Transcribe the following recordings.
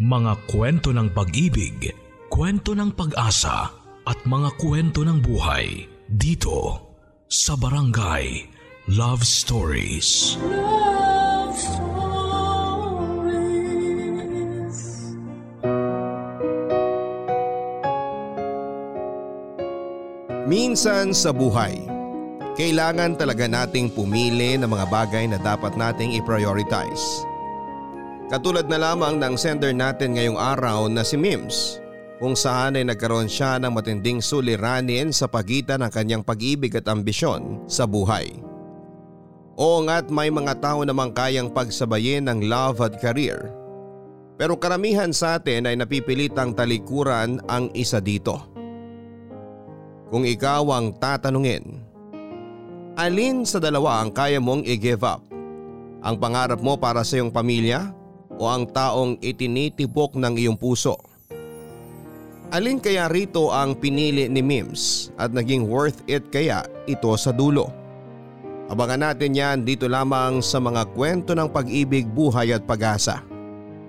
Mga kwento ng pag-ibig, kwento ng pag-asa at mga kwento ng buhay dito sa Barangay Love Stories. Love Stories. Minsan sa buhay, kailangan talaga nating pumili ng mga bagay na dapat nating i-prioritize. Katulad na lamang ng sender natin ngayong araw na si Mims kung saan ay nagkaroon siya ng matinding suliranin sa pagitan ng kanyang pag-ibig at ambisyon sa buhay. Oo nga't may mga tao namang kayang pagsabayin ng love at career. Pero karamihan sa atin ay napipilitang talikuran ang isa dito. Kung ikaw ang tatanungin, alin sa dalawa ang kaya mong i-give up? Ang pangarap mo para sa iyong pamilya o ang taong itinitibok ng iyong puso? Alin kaya rito ang pinili ni Mims at naging worth it kaya ito sa dulo? Abangan natin yan dito lamang sa mga kwento ng pag-ibig, buhay at pag-asa.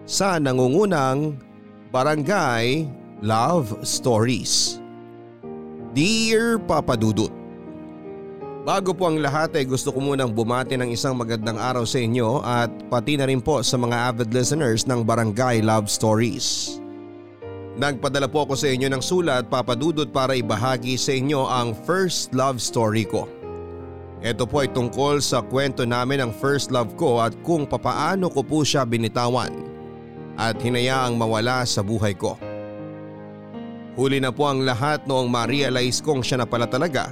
Sa nangungunang Barangay Love Stories. Dear Papa Dudut, Bago po ang lahat ay gusto ko munang bumati ng isang magandang araw sa inyo at pati na rin po sa mga avid listeners ng Barangay Love Stories. Nagpadala po ako sa inyo ng sulat papadudot para ibahagi sa inyo ang first love story ko. Ito po ay tungkol sa kwento namin ng first love ko at kung papaano ko po siya binitawan at hinayaang mawala sa buhay ko. Huli na po ang lahat noong ma-realize kong siya na pala talaga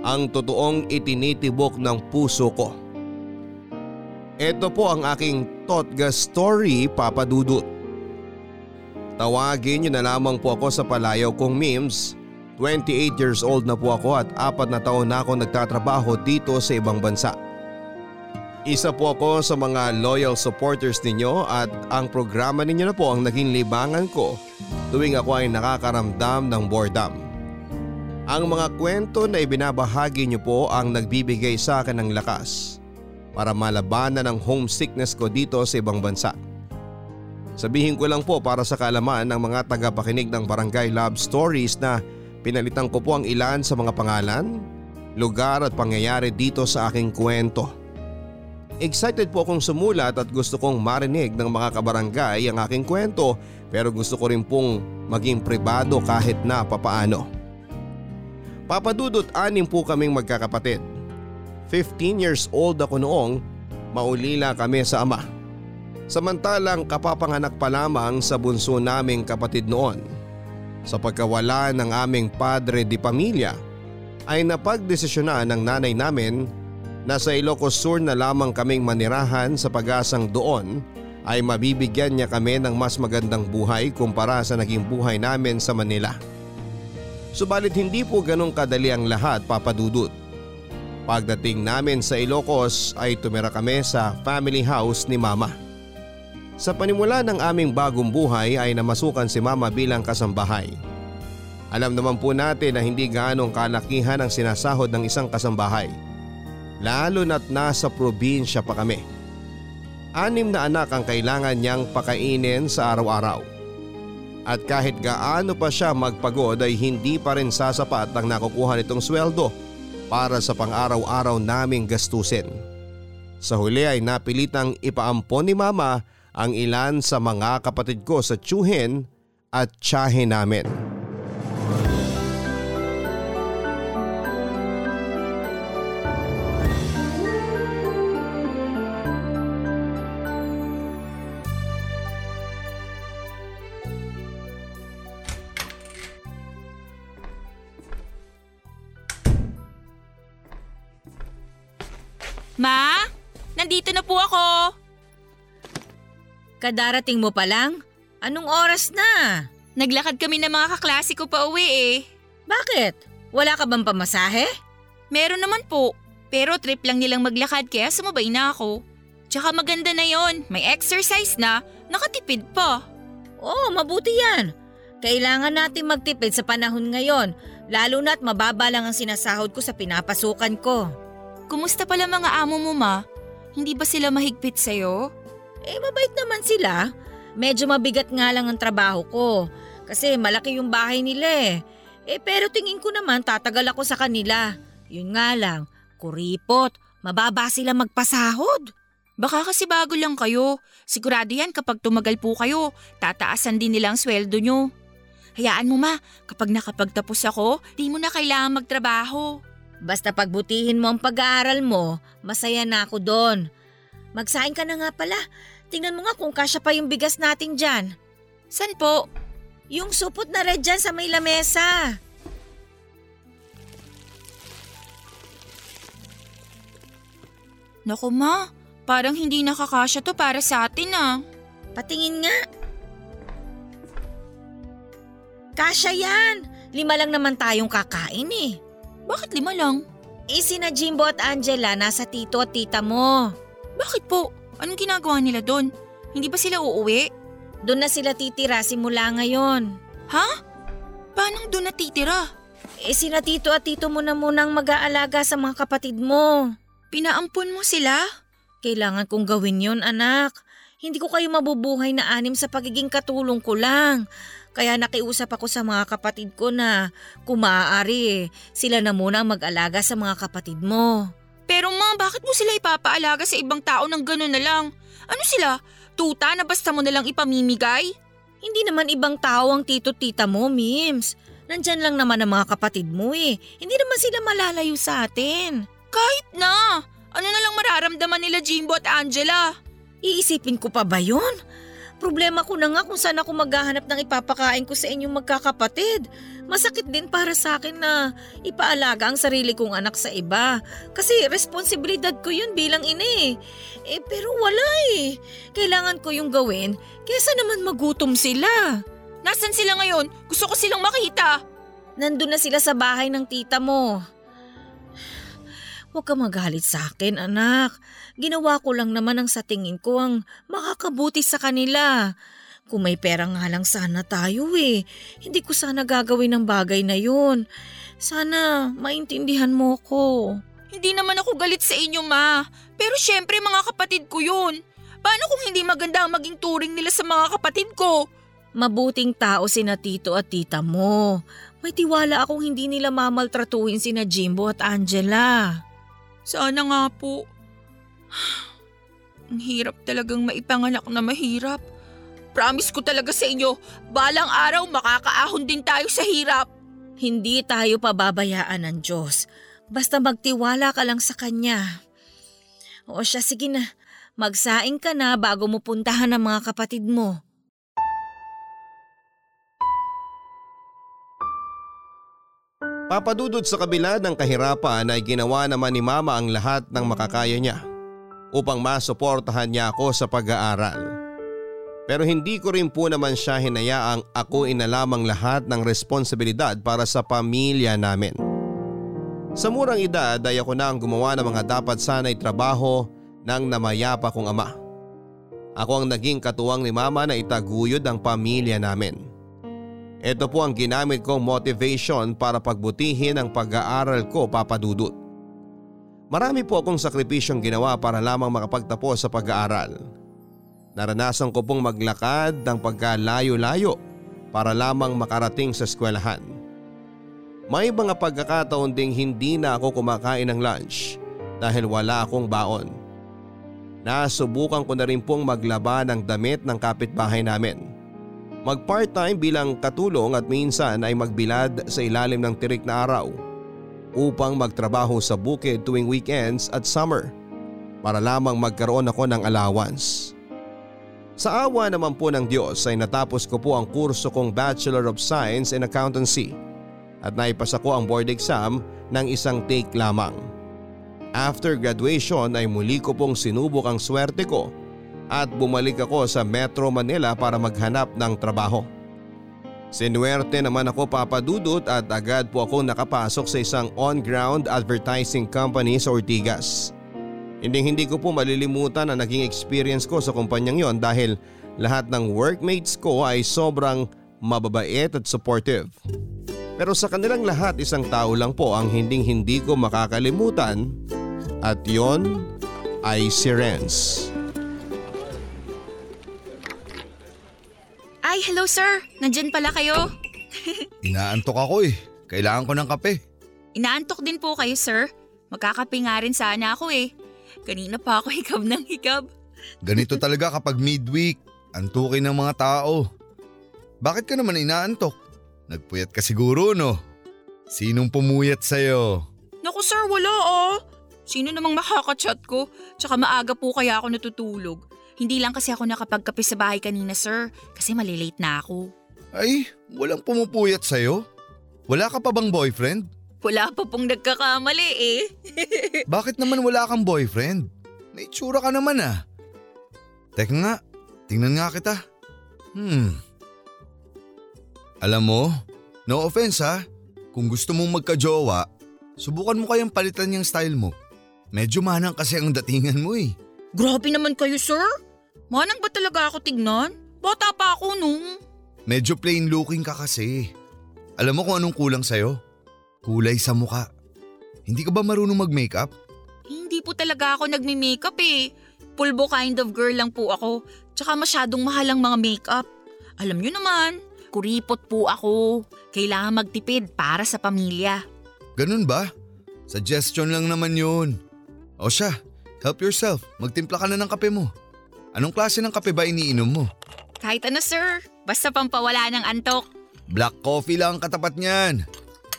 ang totoong itinitibok ng puso ko. Ito po ang aking Totga story Papa Dudut. Tawagin niyo na lamang po ako sa palayaw kong memes. 28 years old na po ako at apat na taon na ako nagtatrabaho dito sa ibang bansa. Isa po ako sa mga loyal supporters ninyo at ang programa ninyo na po ang naging libangan ko tuwing ako ay nakakaramdam ng boredom. Ang mga kwento na ibinabahagi niyo po ang nagbibigay sa akin ng lakas para malabanan ang homesickness ko dito sa ibang bansa. Sabihin ko lang po para sa kaalaman ng mga tagapakinig ng Barangay Love Stories na pinalitan ko po ang ilan sa mga pangalan, lugar at pangyayari dito sa aking kwento. Excited po akong sumulat at gusto kong marinig ng mga kabarangay ang aking kwento pero gusto ko rin pong maging pribado kahit na papaano. Papadudot anim po kaming magkakapatid. 15 years old ako noong maulila kami sa ama. Samantalang kapapanganak pa lamang sa bunso naming kapatid noon. Sa pagkawala ng aming padre di pamilya ay napagdesisyonan ng nanay namin Nasa Ilocos Sur na lamang kaming manirahan sa pag-asang doon ay mabibigyan niya kami ng mas magandang buhay kumpara sa naging buhay namin sa Manila. Subalit hindi po ganong kadali ang lahat papadudot. Pagdating namin sa Ilocos ay tumira kami sa family house ni mama. Sa panimula ng aming bagong buhay ay namasukan si mama bilang kasambahay. Alam naman po natin na hindi gaanong kalakihan ang sinasahod ng isang kasambahay lalo na't nasa probinsya pa kami. Anim na anak ang kailangan niyang pakainin sa araw-araw. At kahit gaano pa siya magpagod ay hindi pa rin sasapat ang nakukuha nitong sweldo para sa pang-araw-araw naming gastusin. Sa huli ay napilitang ipaampon ni mama ang ilan sa mga kapatid ko sa tsuhin at tsahe namin. Kadarating mo pa lang? Anong oras na? Naglakad kami ng mga kaklase ko pa uwi eh. Bakit? Wala ka bang pamasahe? Meron naman po. Pero trip lang nilang maglakad kaya sumabay na ako. Tsaka maganda na yon, may exercise na, nakatipid pa. Oo, mabuti yan. Kailangan natin magtipid sa panahon ngayon, lalo na't mababa lang ang sinasahod ko sa pinapasukan ko. Kumusta pala mga amo mo ma? Hindi ba sila mahigpit sa'yo? Eh mabait naman sila. Medyo mabigat nga lang ang trabaho ko kasi malaki yung bahay nila eh. Eh pero tingin ko naman tatagal ako sa kanila. Yun nga lang, kuripot, mababa sila magpasahod. Baka kasi bago lang kayo. Sigurado yan kapag tumagal po kayo, tataasan din nila ang sweldo nyo. Hayaan mo ma, kapag nakapagtapos ako, di mo na kailangan magtrabaho. Basta pagbutihin mo ang pag-aaral mo, masaya na ako doon. Magsaing ka na nga pala. Tingnan mo nga kung kasya pa yung bigas natin dyan. San po? Yung supot na red dyan sa may lamesa. Naku ma, parang hindi nakakasya to para sa atin ah. Patingin nga. Kasya yan. Lima lang naman tayong kakain eh. Bakit lima lang? Eh sina Jimbo at Angela nasa tito at tita mo. Bakit po? Anong ginagawa nila doon? Hindi ba sila uuwi? Doon na sila titira simula ngayon. Ha? Paano doon natitira? Eh sina tito at tito mo na munang mag-aalaga sa mga kapatid mo. Pinaampon mo sila? Kailangan kong gawin yon anak. Hindi ko kayo mabubuhay na anim sa pagiging katulong ko lang. Kaya nakiusap ako sa mga kapatid ko na kung maaari, sila na muna ang mag-alaga sa mga kapatid mo. Pero ma, bakit mo sila ipapaalaga sa ibang tao ng gano'n na lang? Ano sila? Tuta na basta mo na lang ipamimigay? Hindi naman ibang tao ang tito-tita mo, Mims. Nandyan lang naman ang mga kapatid mo eh. Hindi naman sila malalayo sa atin. Kahit na! Ano na lang mararamdaman nila Jimbo at Angela? Iisipin ko pa ba yun? Problema ko na nga kung saan ako maghahanap ng ipapakain ko sa inyong magkakapatid. Masakit din para sa akin na ipaalaga ang sarili kong anak sa iba. Kasi responsibilidad ko yun bilang ina eh. Eh pero wala eh. Kailangan ko yung gawin kesa naman magutom sila. Nasaan sila ngayon? Gusto ko silang makita. Nandun na sila sa bahay ng tita mo. Huwag ka magalit sa akin, anak. Ginawa ko lang naman ang sa tingin ko ang makakabuti sa kanila. Kung may pera nga lang sana tayo eh. Hindi ko sana gagawin ang bagay na yun. Sana maintindihan mo ko. Hindi naman ako galit sa inyo, ma. Pero syempre mga kapatid ko yun. Paano kung hindi maganda ang maging turing nila sa mga kapatid ko? Mabuting tao sina tito at tita mo. May tiwala akong hindi nila mamaltratuhin sina Jimbo at Angela. Sana nga po. Ang hirap talagang maipanganak na mahirap. Promise ko talaga sa inyo, balang araw makakaahon din tayo sa hirap. Hindi tayo pababayaan ng Diyos. Basta magtiwala ka lang sa Kanya. O siya, sige na. Magsaing ka na bago mo puntahan ang mga kapatid mo. Papadudod sa kabila ng kahirapan ay ginawa naman ni mama ang lahat ng makakaya niya upang masuportahan niya ako sa pag-aaral. Pero hindi ko rin po naman siya hinayaang ako inalamang lahat ng responsibilidad para sa pamilya namin. Sa murang edad ay ako na ang gumawa ng mga dapat sanay trabaho ng namayapa kong ama. Ako ang naging katuwang ni mama na itaguyod ang pamilya namin. Ito po ang ginamit kong motivation para pagbutihin ang pag-aaral ko papadudot. Marami po akong sakripisyong ginawa para lamang makapagtapos sa pag-aaral. Naranasan ko pong maglakad ng pagkalayo-layo para lamang makarating sa eskwelahan. May mga pagkakataon ding hindi na ako kumakain ng lunch dahil wala akong baon. Nasubukan ko na rin pong maglaba ng damit ng kapitbahay namin. Mag part-time bilang katulong at minsan ay magbilad sa ilalim ng tirik na araw upang magtrabaho sa bukid tuwing weekends at summer para lamang magkaroon ako ng allowance. Sa awa naman po ng Diyos ay natapos ko po ang kurso kong Bachelor of Science in Accountancy at naipasa ko ang board exam ng isang take lamang. After graduation ay muli ko pong sinubok ang swerte ko at bumalik ako sa Metro Manila para maghanap ng trabaho. Sinuwerte naman ako papadudot at agad po ako nakapasok sa isang on-ground advertising company sa Ortigas. Hindi hindi ko po malilimutan ang naging experience ko sa kumpanyang yon dahil lahat ng workmates ko ay sobrang mababait at supportive. Pero sa kanilang lahat isang tao lang po ang hinding hindi ko makakalimutan at yon ay si Renz. Ay, hello sir. Nandyan pala kayo. Inaantok ako eh. Kailangan ko ng kape. Inaantok din po kayo sir. Magkakape nga rin sana ako eh. Kanina pa ako hikab ng hikab. Ganito talaga kapag midweek. Antukin ng mga tao. Bakit ka naman inaantok? Nagpuyat ka siguro no? Sinong pumuyat sa'yo? Naku sir, wala ah. Sino namang makakachat ko? Tsaka maaga po kaya ako natutulog. Hindi lang kasi ako nakapagkape sa bahay kanina sir, kasi malilate na ako. Ay, walang pumupuyat sa'yo? Wala ka pa bang boyfriend? Wala pa pong nagkakamali eh. Bakit naman wala kang boyfriend? May tsura ka naman ah. Teka nga, tingnan nga kita. Hmm. Alam mo, no offense ha, kung gusto mong magka-jowa, subukan mo kayang palitan yung style mo. Medyo manang kasi ang datingan mo eh. Grabe naman kayo sir. Manang ba talaga ako tignan? Bata pa ako nung. Medyo plain looking ka kasi. Alam mo kung anong kulang sa'yo? Kulay sa muka. Hindi ka ba marunong mag-makeup? Hindi po talaga ako nagme-makeup eh. Pulbo kind of girl lang po ako. Tsaka masyadong mahal ang mga makeup. Alam nyo naman, kuripot po ako. Kailangan magtipid para sa pamilya. Ganun ba? Suggestion lang naman yun. O siya, help yourself. Magtimpla ka na ng kape mo. Anong klase ng kape ba iniinom mo? Kahit ano sir, basta pampawala ng antok. Black coffee lang ang katapat niyan.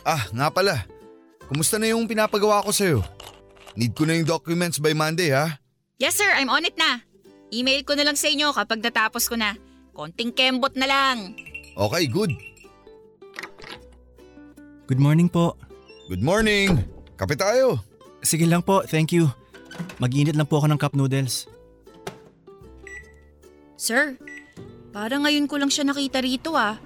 Ah, nga pala. Kumusta na yung pinapagawa ko sa'yo? Need ko na yung documents by Monday ha? Yes sir, I'm on it na. Email ko na lang sa inyo kapag natapos ko na. Konting kembot na lang. Okay, good. Good morning po. Good morning. Kape tayo. Sige lang po, thank you. Mag-init lang po ako ng cup noodles. Sir, parang ngayon ko lang siya nakita rito ah.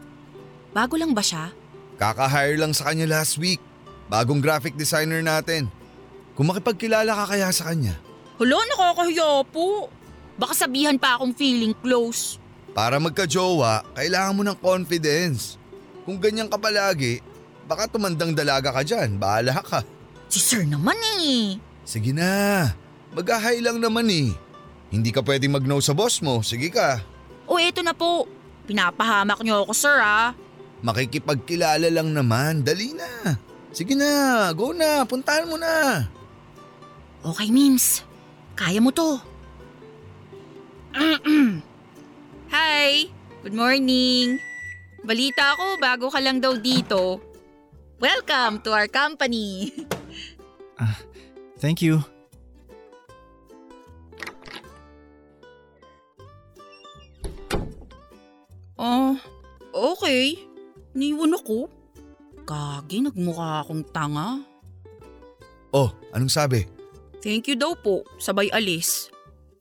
Bago lang ba siya? Kaka-hire lang sa kanya last week. Bagong graphic designer natin. Kung makipagkilala ka kaya sa kanya. Hala, nakakahiya po. Baka sabihan pa akong feeling close. Para magka-jowa, kailangan mo ng confidence. Kung ganyan ka palagi, baka tumandang dalaga ka dyan. Bahala ka. Si sir naman eh. Sige na. Mag-ahay lang naman eh. Hindi ka pwedeng mag-no sa boss mo. Sige ka. O eto na po. Pinapahamak niyo ako sir ah. Makikipagkilala lang naman. Dali na. Sige na. Go na. Puntahan mo na. Okay Mims, kaya mo to. Hi, good morning. Balita ko bago ka lang daw dito. Welcome to our company. Thank you. Oh, okay. Niwan ako. Kagi, nagmukha akong tanga. Oh, anong sabi? Thank you daw po, sabay alis.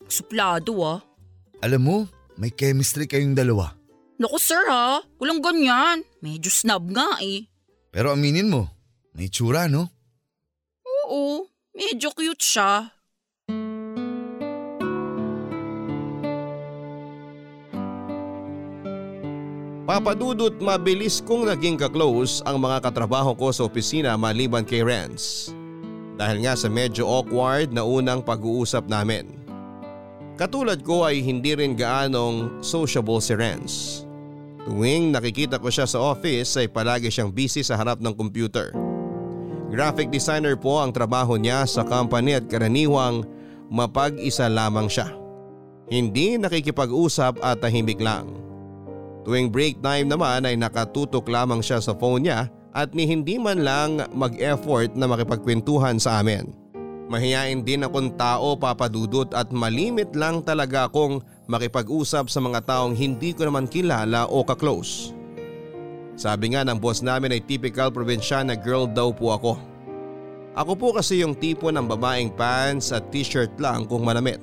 Suplado ah. Alam mo, may chemistry kayong dalawa. Naku sir ha, walang ganyan. Medyo snob nga eh. Pero aminin mo, may tsura no? Oo, medyo cute siya. Papadudot mabilis kong naging kaklose ang mga katrabaho ko sa opisina maliban kay Renz. Dahil nga sa medyo awkward na unang pag-uusap namin. Katulad ko ay hindi rin gaanong sociable si Renz. Tuwing nakikita ko siya sa office ay palagi siyang busy sa harap ng computer. Graphic designer po ang trabaho niya sa company at karaniwang mapag-isa lamang siya. Hindi nakikipag-usap at tahimik lang. Tuwing break time naman ay nakatutok lamang siya sa phone niya at ni hindi man lang mag-effort na makipagkwentuhan sa amin. Mahiyain din akong tao papadudot at malimit lang talaga akong makipag-usap sa mga taong hindi ko naman kilala o kaklose. Sabi nga ng boss namin ay typical probinsyana girl daw po ako. Ako po kasi yung tipo ng babaeng pants at t-shirt lang kung malamit.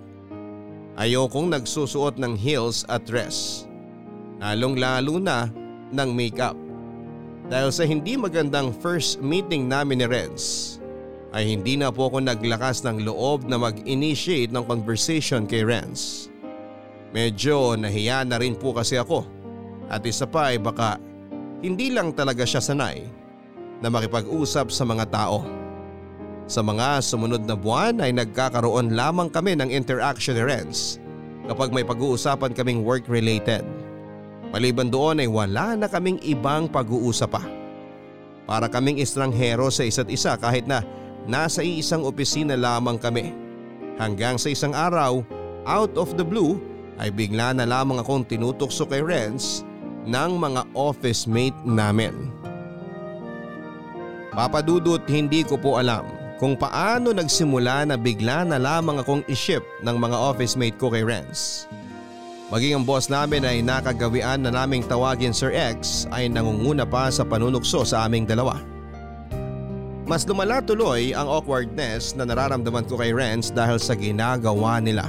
Ayokong nagsusuot ng heels at dress. Lalong lalo na ng makeup. Dahil sa hindi magandang first meeting namin ni Renz, ay hindi na po ako naglakas ng loob na mag-initiate ng conversation kay Renz. Medyo nahiya na rin po kasi ako at isa pa ay baka hindi lang talaga siya sanay na makipag-usap sa mga tao. Sa mga sumunod na buwan ay nagkakaroon lamang kami ng interaction ni Renz kapag may pag-uusapan kaming work-related. Maliban doon ay wala na kaming ibang pag-uusap pa. Para kaming estranghero sa isa't isa kahit na nasa iisang opisina lamang kami. Hanggang sa isang araw, out of the blue, ay bigla na lamang akong tinutokso kay Renz ng mga office mate namin. Papadudot hindi ko po alam kung paano nagsimula na bigla na lamang akong iship ng mga office mate ko kay Renz. Maging ang boss namin ay nakagawian na naming tawagin Sir X ay nangunguna pa sa panunukso sa aming dalawa. Mas lumala tuloy ang awkwardness na nararamdaman ko kay Renz dahil sa ginagawa nila.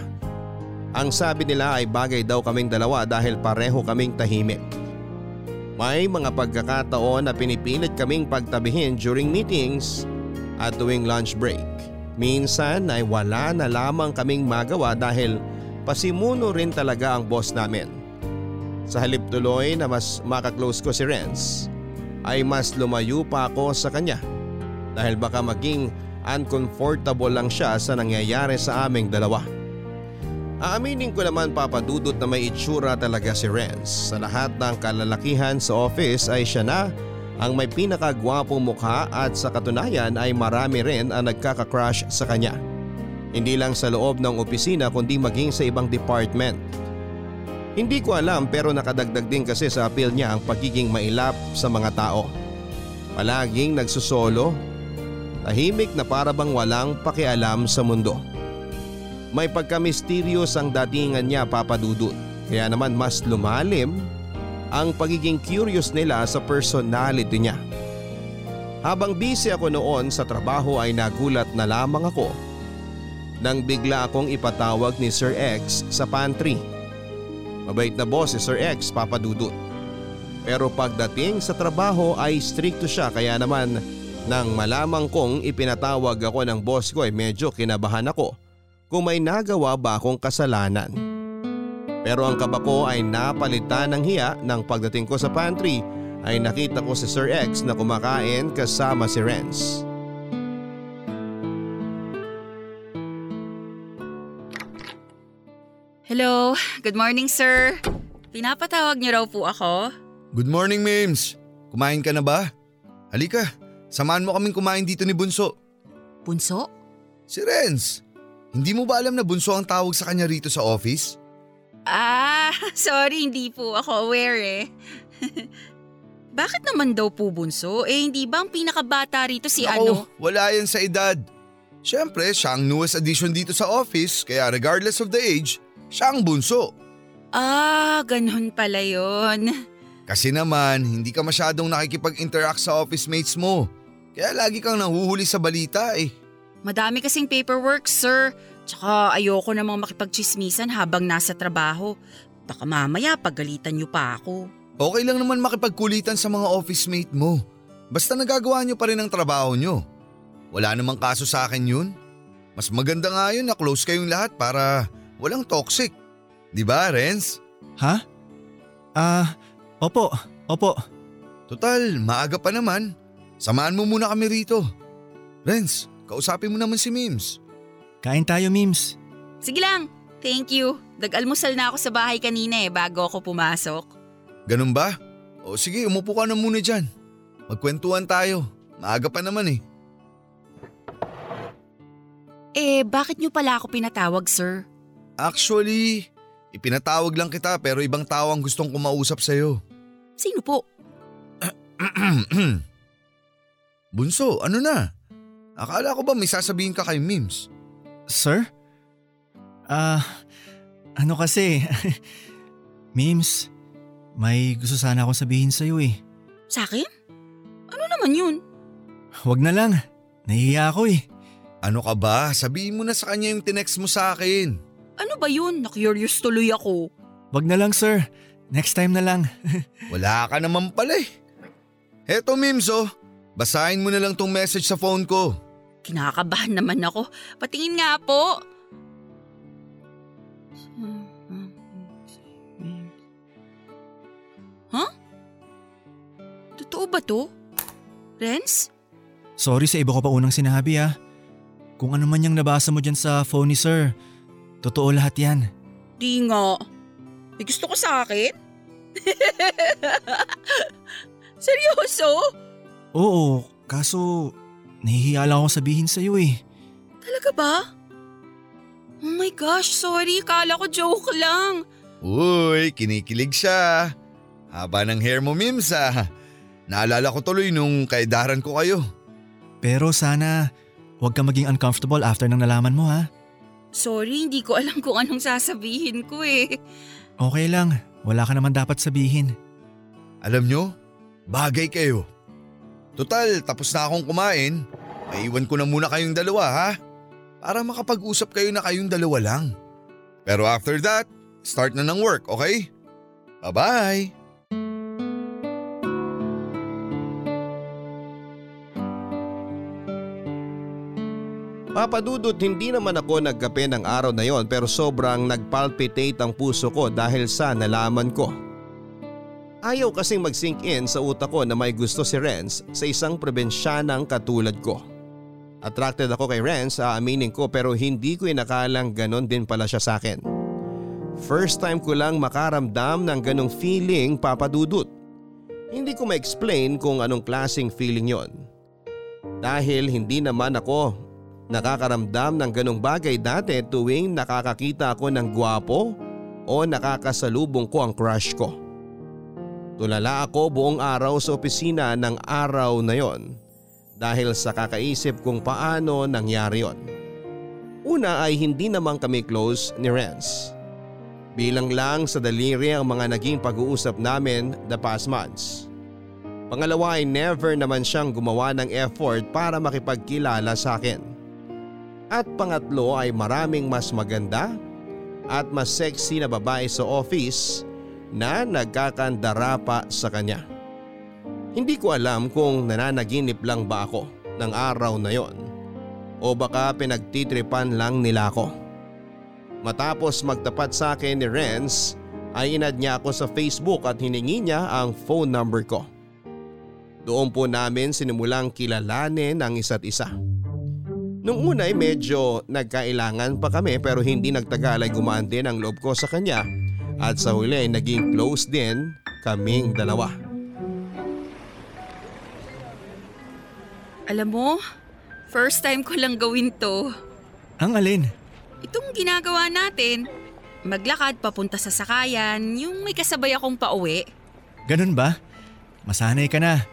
Ang sabi nila ay bagay daw kaming dalawa dahil pareho kaming tahimik. May mga pagkakataon na pinipilit kaming pagtabihin during meetings at tuwing lunch break. Minsan ay wala na lamang kaming magawa dahil pasimuno rin talaga ang boss namin. Sa halip tuloy na mas makaklose ko si Renz, ay mas lumayo pa ako sa kanya dahil baka maging uncomfortable lang siya sa nangyayari sa aming dalawa. Aaminin ko naman papadudot na may itsura talaga si Renz. Sa lahat ng kalalakihan sa office ay siya na ang may pinakagwapong mukha at sa katunayan ay marami rin ang nagkaka-crush sa kanya. Hindi lang sa loob ng opisina kundi maging sa ibang department. Hindi ko alam pero nakadagdag din kasi sa appeal niya ang pagiging mailap sa mga tao. Palaging nagsusolo, tahimik na parabang walang pakialam sa mundo. May pagka-mysterious ang datingan niya papadudot kaya naman mas lumalim ang pagiging curious nila sa personality niya. Habang busy ako noon sa trabaho ay nagulat na lamang ako nang bigla akong ipatawag ni Sir X sa pantry. Mabait na boss si Sir X papadudot. Pero pagdating sa trabaho ay stricto siya kaya naman nang malamang kong ipinatawag ako ng boss ko ay medyo kinabahan ako kung may nagawa ba akong kasalanan. Pero ang kaba ko ay napalitan ng hiya nang pagdating ko sa pantry ay nakita ko si Sir X na kumakain kasama si Renz. Hello, good morning sir. Pinapatawag niyo raw po ako? Good morning, Mims. Kumain ka na ba? Halika, samahan mo kaming kumain dito ni Bunso. Bunso? Si Renz. Hindi mo ba alam na Bunso ang tawag sa kanya rito sa office? Ah, sorry hindi po ako aware eh. Bakit naman daw po bunso? Eh hindi ba ang pinakabata rito si ano? Ako, wala yan sa edad. Siyempre, siya ang newest addition dito sa office kaya regardless of the age, siya ang bunso. Ah, ganun pala yon. Kasi naman, hindi ka masyadong nakikipag-interact sa office mates mo. Kaya lagi kang nahuhuli sa balita eh. Madami kasing paperwork, sir. Tsaka ayoko namang makipagchismisan habang nasa trabaho. Baka mamaya pagalitan niyo pa ako. Okay lang naman makipagkulitan sa mga office mate mo. Basta nagagawa nyo pa rin ang trabaho nyo. Wala namang kaso sa akin yun. Mas maganda nga yun na close kayong lahat para walang toxic. Di ba, Renz? Ha? Ah, opo, opo. Total, maaga pa naman. Samahan mo muna kami rito. Renz, kausapin mo naman si Mims. Kain tayo, Mims. Sige lang, thank you. Nag-almusal na ako sa bahay kanina eh bago ako pumasok. Ganun ba? O sige, umupo ka na muna dyan. Magkwentuhan tayo. Maaga pa naman eh. Eh, bakit niyo pala ako pinatawag, sir? Actually, ipinatawag lang kita pero ibang tao ang gustong kumausap sa'yo. Sino po? Bunso, ano na? Akala ko ba may sasabihin ka kay Mims? Sir? Ah, ano kasi? Mims, may gusto sana akong sabihin sa'yo eh. Sa akin? Ano naman yun? Huwag na lang. Nahihiya ako eh. Ano ka ba? Sabihin mo na sa kanya yung tinext mo sa akin. Ano ba yun? Na-curious tuloy ako. Huwag na lang sir. Next time na lang. Wala ka naman pala eh. Heto Mims oh, basahin mo na lang tong message sa phone ko. Kinakabahan naman ako. Patingin nga po. Huh? Totoo ba to? Renz? Sorry sa iba ko pa unang sinabi ah. Kung ano man yung nabasa mo dyan sa phone ni sir, totoo lahat yan. Di nga. May gusto ko sa akin? Seryoso? Oo, kaso nahihiya lang ako sabihin sa'yo eh. Talaga ba? Oh my gosh, sorry. Kala ko joke lang. Uy, kinikilig siya. Haba ng hair mo, Mims ah. Naalala ko tuloy nung kaidaran ko kayo. Pero sana huwag ka maging uncomfortable after nang nalaman mo ha. Sorry, hindi ko alam kung anong sasabihin ko eh. Okay lang, wala ka naman dapat sabihin. Alam nyo, bagay kayo. Total, tapos na akong kumain. Maiwan ko na muna kayong dalawa ha. Para makapag-usap kayo na kayong dalawa lang. Pero after that, start na ng work, okay? Bye-bye! Papadudot hindi naman ako nagkape ng araw na yon pero sobrang nagpalpitate ang puso ko dahil sa nalaman ko. Ayaw kasing mag-sink in sa utak ko na may gusto si Renz sa isang probensyanang katulad ko. Attracted ako kay Renz, aaminin ko pero hindi ko inakalang ganon din pala siya sa akin. First time ko lang makaramdam ng ganong feeling papadudot. Hindi ko ma-explain kung anong klaseng feeling yon. Dahil hindi naman ako nakakaramdam ng ganong bagay dati tuwing nakakakita ako ng gwapo o nakakasalubong ko ang crush ko. Tulala ako buong araw sa opisina ng araw na yon dahil sa kakaisip kung paano nangyari yon. Una ay hindi naman kami close ni Renz. Bilang lang sa daliri ang mga naging pag-uusap namin the past months. Pangalawa ay never naman siyang gumawa ng effort para makipagkilala sa akin. At pangatlo ay maraming mas maganda at mas sexy na babae sa office na nagkakandara pa sa kanya. Hindi ko alam kung nananaginip lang ba ako ng araw na yon o baka pinagtitripan lang nila ako. Matapos magtapat sa akin ni Renz ay inad niya ako sa Facebook at hiningi niya ang phone number ko. Doon po namin sinimulang kilalanin ang isa't isa. Nung una ay medyo nagkailangan pa kami pero hindi nagtagal ay gumaan din ang loob ko sa kanya at sa huli ay naging close din kaming dalawa. Alam mo, first time ko lang gawin to. Ang alin? Itong ginagawa natin, maglakad papunta sa sakayan, yung may kasabay akong pauwi. Ganun ba? Masanay ka na.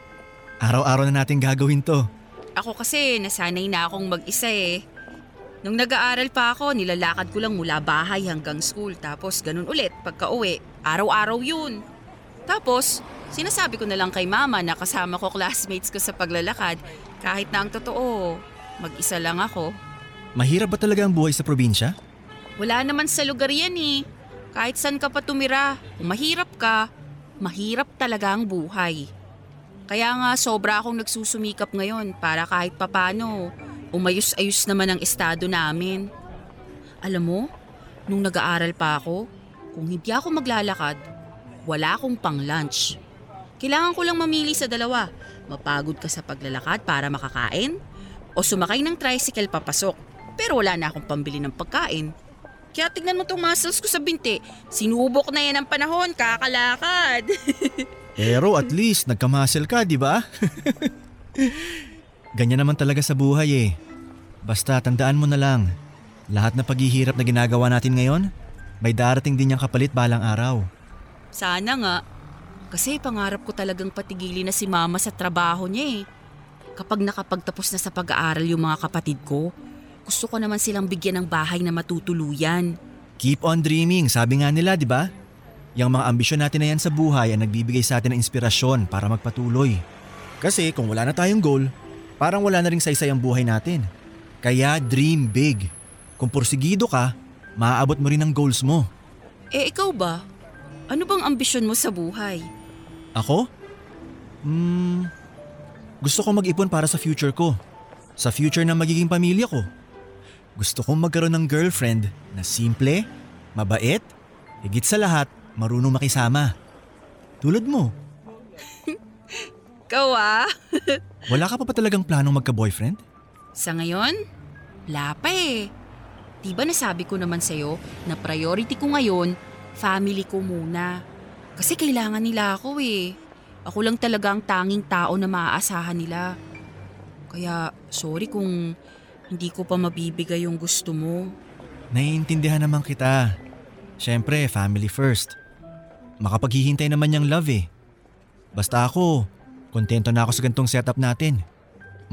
Araw-araw na natin gagawin to. Ako kasi nasanay na akong mag-isa eh. Nung nag-aaral pa ako, nilalakad ko lang mula bahay hanggang school tapos ganun ulit pagka uwi. Araw-araw yun. Tapos, sinasabi ko na lang kay mama na kasama ko classmates ko sa paglalakad kahit na ang totoo, mag-isa lang ako. Mahirap ba talaga ang buhay sa probinsya? Wala naman sa lugar yan eh. Kahit saan ka pa tumira, kung mahirap ka, mahirap talaga ang buhay. Kaya nga sobra akong nagsusumikap ngayon para kahit papano, umayos-ayos naman ang estado namin. Alam mo, nung nag-aaral pa ako, kung hindi ako maglalakad, wala akong pang lunch. Kailangan ko lang mamili sa dalawa. Mapagod ka sa paglalakad para makakain o sumakay ng tricycle papasok. Pero wala na akong pambili ng pagkain. Kaya tignan mo tong muscles ko sa binti. Sinubok na yan ang panahon, kakalakad. Pero at least nagkamuscle ka, di ba? Ganyan naman talaga sa buhay eh. Basta tandaan mo na lang, lahat na paghihirap na ginagawa natin ngayon, may darating din niyang kapalit balang araw. Sana nga. Kasi pangarap ko talagang patigilin na si mama sa trabaho niya eh. Kapag nakapagtapos na sa pag-aaral yung mga kapatid ko, gusto ko naman silang bigyan ng bahay na matutuluyan. Keep on dreaming, sabi nga nila, di ba? Yung mga ambisyon natin na yan sa buhay ang nagbibigay sa atin ng inspirasyon para magpatuloy. Kasi kung wala na tayong goal, parang wala na rin saysay ang buhay natin. Kaya dream big. Kung porsigido ka, maaabot mo rin ang goals mo. Eh ikaw ba? Ano bang ambisyon mo sa buhay? Ako? Hmm, gusto ko mag-ipon para sa future ko. Sa future ng magiging pamilya ko. Gusto kong magkaroon ng girlfriend na simple, mabait, higit sa lahat, marunong makisama. Tulad mo, Ikaw ah? wala ka pa ba talagang planong magka-boyfriend? Sa ngayon, wala pa eh. Di ba nasabi ko naman sa'yo na priority ko ngayon, family ko muna. Kasi kailangan nila ako eh. Ako lang talaga ang tanging tao na maaasahan nila. Kaya sorry kung hindi ko pa mabibigay yung gusto mo. Naiintindihan naman kita. Siyempre, family first. Makapaghihintay naman yung love eh. Basta ako, kontento na ako sa gantong setup natin.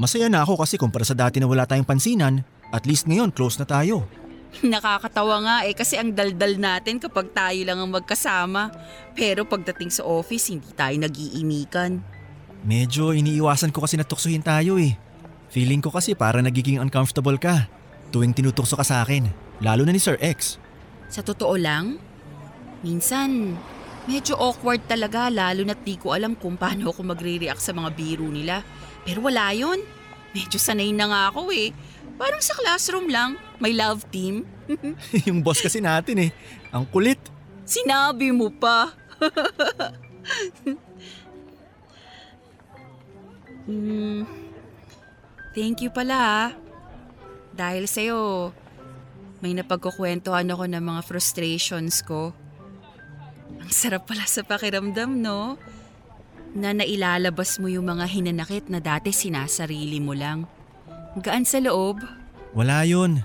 Masaya na ako kasi kumpara sa dati na wala tayong pansinan, at least ngayon close na tayo. Nakakatawa nga eh kasi ang daldal natin kapag tayo lang ang magkasama. Pero pagdating sa office, hindi tayo nag-iimikan. Medyo iniiwasan ko kasi natuksohin tayo eh. Feeling ko kasi para nagiging uncomfortable ka tuwing tinutukso ka sa akin, lalo na ni Sir X. Sa totoo lang, minsan medyo awkward talaga lalo na't di ko alam kung paano ako magre-react sa mga biro nila. Pero wala yon. Medyo sanay na nga ako eh. Parang sa classroom lang, may love team. yung boss kasi natin eh, ang kulit. Sinabi mo pa. Hmm, thank you pala ha. Dahil sa'yo, may napagkukwentuhan ako ng mga frustrations ko. Ang sarap pala sa pakiramdam, no? Na nailalabas mo yung mga hinanakit na dati sinasarili mo lang. Gaan sa loob. Wala yun.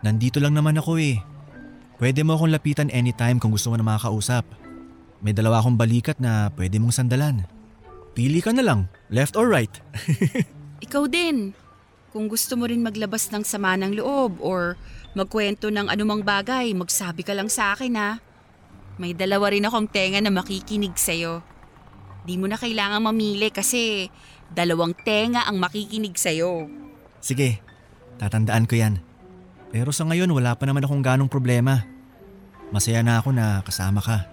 Nandito lang naman ako eh. Pwede mo akong lapitan anytime kung gusto mo na makakausap. May dalawa akong balikat na pwede mong sandalan. Pili ka na lang, left or right. Ikaw din. Kung gusto mo rin maglabas ng sama ng loob or magkwento ng anumang bagay, magsabi ka lang sa akin ha. May dalawa rin akong tenga na makikinig sa'yo. Di mo na kailangan mamili kasi dalawang tenga ang makikinig sa'yo. Sige, tatandaan ko yan. Pero sa ngayon wala pa naman akong ganong problema. Masaya na ako na kasama ka.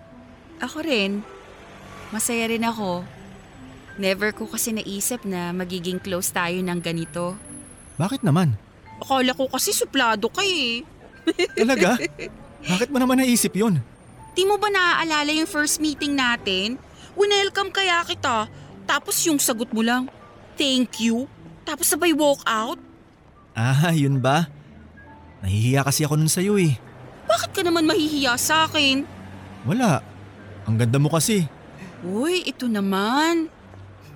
Ako rin. Masaya rin ako. Never ko kasi naisip na magiging close tayo ng ganito. Bakit naman? Akala ko kasi suplado ka eh. Talaga? Bakit mo naman naisip yun? Di mo ba naaalala yung first meeting natin? Winelcome kaya kita. Tapos yung sagot mo lang, thank you. Tapos sabay walk out. Ah, yun ba? Nahihiya kasi ako nun sa'yo eh. Bakit ka naman mahihiya sa akin? Wala. Ang ganda mo kasi. Uy, ito naman.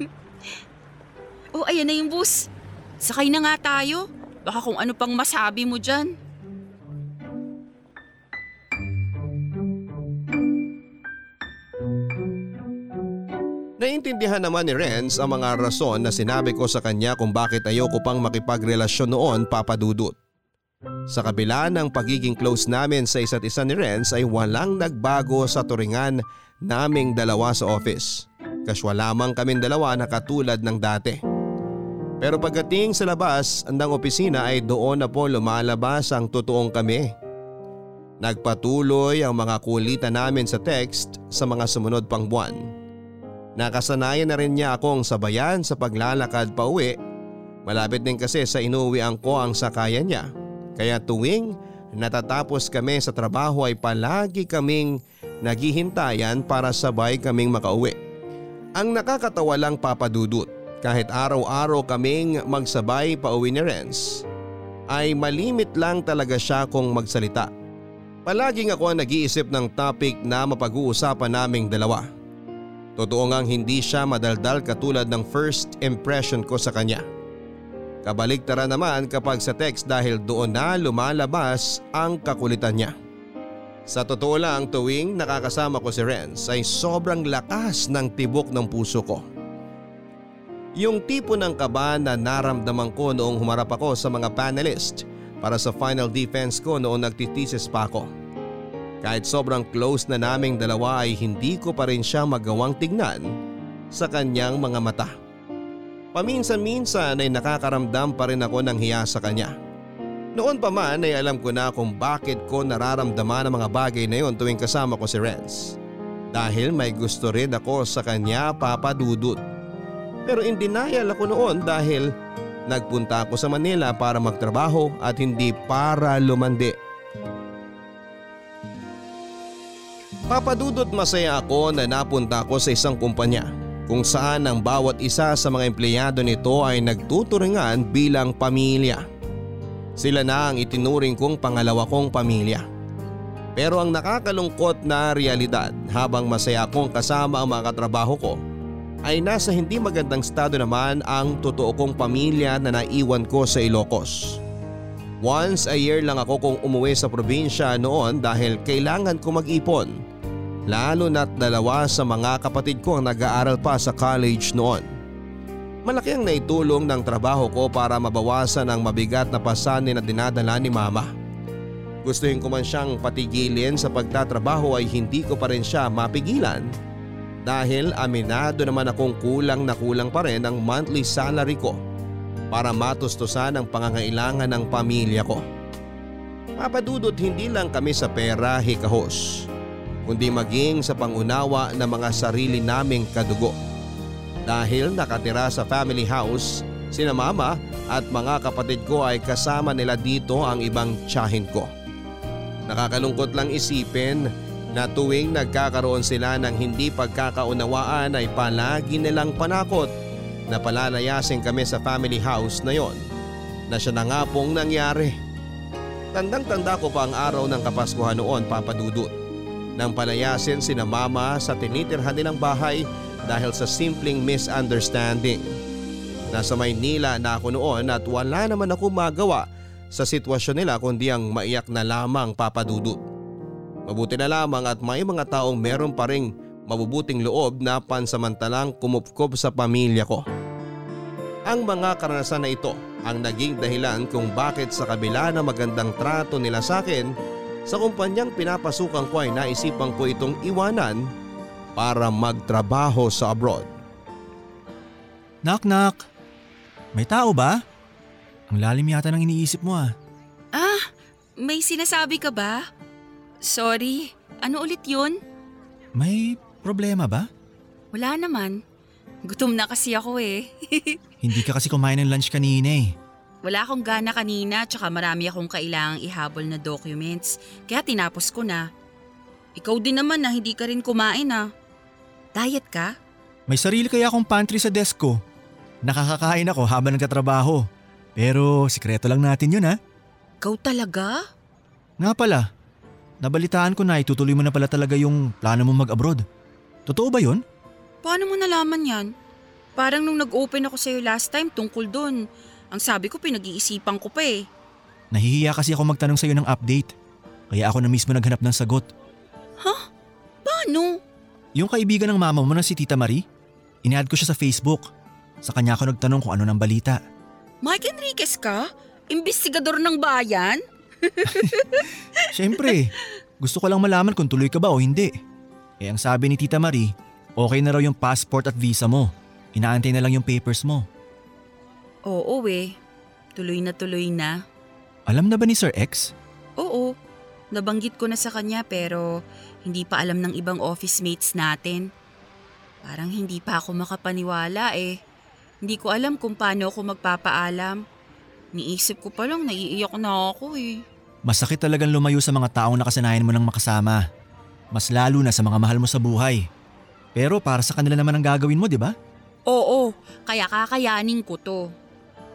oh, ayan na yung bus. Sakay na nga tayo. Baka kung ano pang masabi mo dyan. Naintindihan naman ni Renz ang mga rason na sinabi ko sa kanya kung bakit ayoko pang makipagrelasyon noon papadudot. Sa kabila ng pagiging close namin sa isa't isa ni Renz ay walang nagbago sa turingan naming dalawa sa office. Kaswa lamang kaming dalawa na katulad ng dati. Pero pagdating sa labas ng opisina ay doon na po lumalabas ang totoong kami. Nagpatuloy ang mga kulitan namin sa text sa mga sumunod pang buwan. Nakasanayan na rin niya akong sabayan sa paglalakad pa uwi. Malapit din kasi sa inuwian ko ang sakayan niya. Kaya tuwing natatapos kami sa trabaho ay palagi kaming naghihintayan para sabay kaming makauwi. Ang nakakatawa lang papadudot kahit araw-araw kaming magsabay pa uwi ni Renz ay malimit lang talaga siya kung magsalita. Palaging ako ang nag-iisip ng topic na mapag-uusapan naming dalawa. Totoo ngang hindi siya madaldal katulad ng first impression ko sa kanya. Kabaliktara naman kapag sa text dahil doon na lumalabas ang kakulitan niya. Sa totoo lang tuwing nakakasama ko si Renz ay sobrang lakas ng tibok ng puso ko. Yung tipo ng kaba na naramdaman ko noong humarap ako sa mga panelist para sa final defense ko noong nagtitisis pa ako. Kahit sobrang close na naming dalawa ay hindi ko pa rin siya magawang tignan sa kanyang mga mata. Paminsan-minsan ay nakakaramdam pa rin ako ng hiya sa kanya. Noon pa man ay alam ko na kung bakit ko nararamdaman ang mga bagay na yon tuwing kasama ko si Renz. Dahil may gusto rin ako sa kanya papadudot. Pero in denial ako noon dahil nagpunta ako sa Manila para magtrabaho at hindi para lumandi. Papadudot masaya ako na napunta ako sa isang kumpanya kung saan ang bawat isa sa mga empleyado nito ay nagtuturingan bilang pamilya. Sila na ang itinuring kong pangalawa kong pamilya. Pero ang nakakalungkot na realidad habang masaya akong kasama ang mga katrabaho ko ay nasa hindi magandang estado naman ang totoo kong pamilya na naiwan ko sa Ilocos. Once a year lang ako kung umuwi sa probinsya noon dahil kailangan ko mag-ipon. Lalo na't dalawa sa mga kapatid ko ang nag-aaral pa sa college noon. Malaki ang naitulong ng trabaho ko para mabawasan ang mabigat na pasanin na dinadala ni mama. Gustuhin ko man siyang patigilin sa pagtatrabaho ay hindi ko pa rin siya mapigilan dahil aminado naman akong kulang na kulang pa rin ang monthly salary ko para matustusan ang pangangailangan ng pamilya ko. Papadudot hindi lang kami sa pera hikahos, kundi maging sa pangunawa ng mga sarili naming kadugo. Dahil nakatira sa family house, sina mama at mga kapatid ko ay kasama nila dito ang ibang tiyahin ko. Nakakalungkot lang isipin na tuwing nagkakaroon sila ng hindi pagkakaunawaan ay palagi nilang panakot na palalayasin kami sa family house na yon na siya na nga pong nangyari. Tandang-tanda ko pa ang araw ng Kapaskuhan noon papadudot. Nang palayasin sina mama sa tinitirhan nilang bahay dahil sa simpleng misunderstanding. Nasa Maynila na ako noon at wala naman ako magawa sa sitwasyon nila kundi ang maiyak na lamang papadudot. Mabuti na lamang at may mga taong meron pa ring mabubuting loob na pansamantalang kumupkob sa pamilya ko. Ang mga karanasan na ito ang naging dahilan kung bakit sa kabila na magandang trato nila sa akin, sa kumpanyang pinapasukan ko ay naisipan ko itong iwanan para magtrabaho sa abroad. Knock knock. May tao ba? Ang lalim yata ng iniisip mo ah. Ah, may sinasabi ka ba? Sorry, ano ulit yun? May problema ba? Wala naman. Gutom na kasi ako eh. Hindi ka kasi kumain ng lunch kanina eh. Wala akong gana kanina tsaka marami akong kailangang ihabol na documents. Kaya tinapos ko na. Ikaw din naman na hindi ka rin kumain ah. Diet ka? May sarili kaya akong pantry sa desk ko. Nakakakain ako habang nagtatrabaho. Pero sikreto lang natin yun ha. Ikaw talaga? Nga pala, nabalitaan ko na itutuloy mo na pala talaga yung plano mo mag-abroad. Totoo ba yun? Paano mo nalaman yan? Parang nung nag-open ako sa'yo last time tungkol dun. Ang sabi ko pinag-iisipan ko pa eh. Nahihiya kasi ako magtanong sa'yo ng update. Kaya ako na mismo naghanap ng sagot. Paano? Yung kaibigan ng mama mo na si Tita Marie, inadd ko siya sa Facebook. Sa kanya ako nagtanong kung ano ng balita. Mike Enriquez ka? Imbestigador ng bayan? Siyempre, gusto ko lang malaman kung tuloy ka ba o hindi. Eh ang sabi ni Tita Marie, okay na raw yung passport at visa mo. Inaantay na lang yung papers mo. Oo eh. Tuloy na tuloy na. Alam na ba ni Sir X? Oo. Nabanggit ko na sa kanya pero hindi pa alam ng ibang office mates natin. Parang hindi pa ako makapaniwala eh. Hindi ko alam kung paano ako magpapaalam. Niisip ko pa lang naiiyak na ako eh. Masakit talagang lumayo sa mga taong nakasanayan mo ng makasama. Mas lalo na sa mga mahal mo sa buhay. Pero para sa kanila naman ang gagawin mo, di ba? Oo, kaya kakayanin ko to.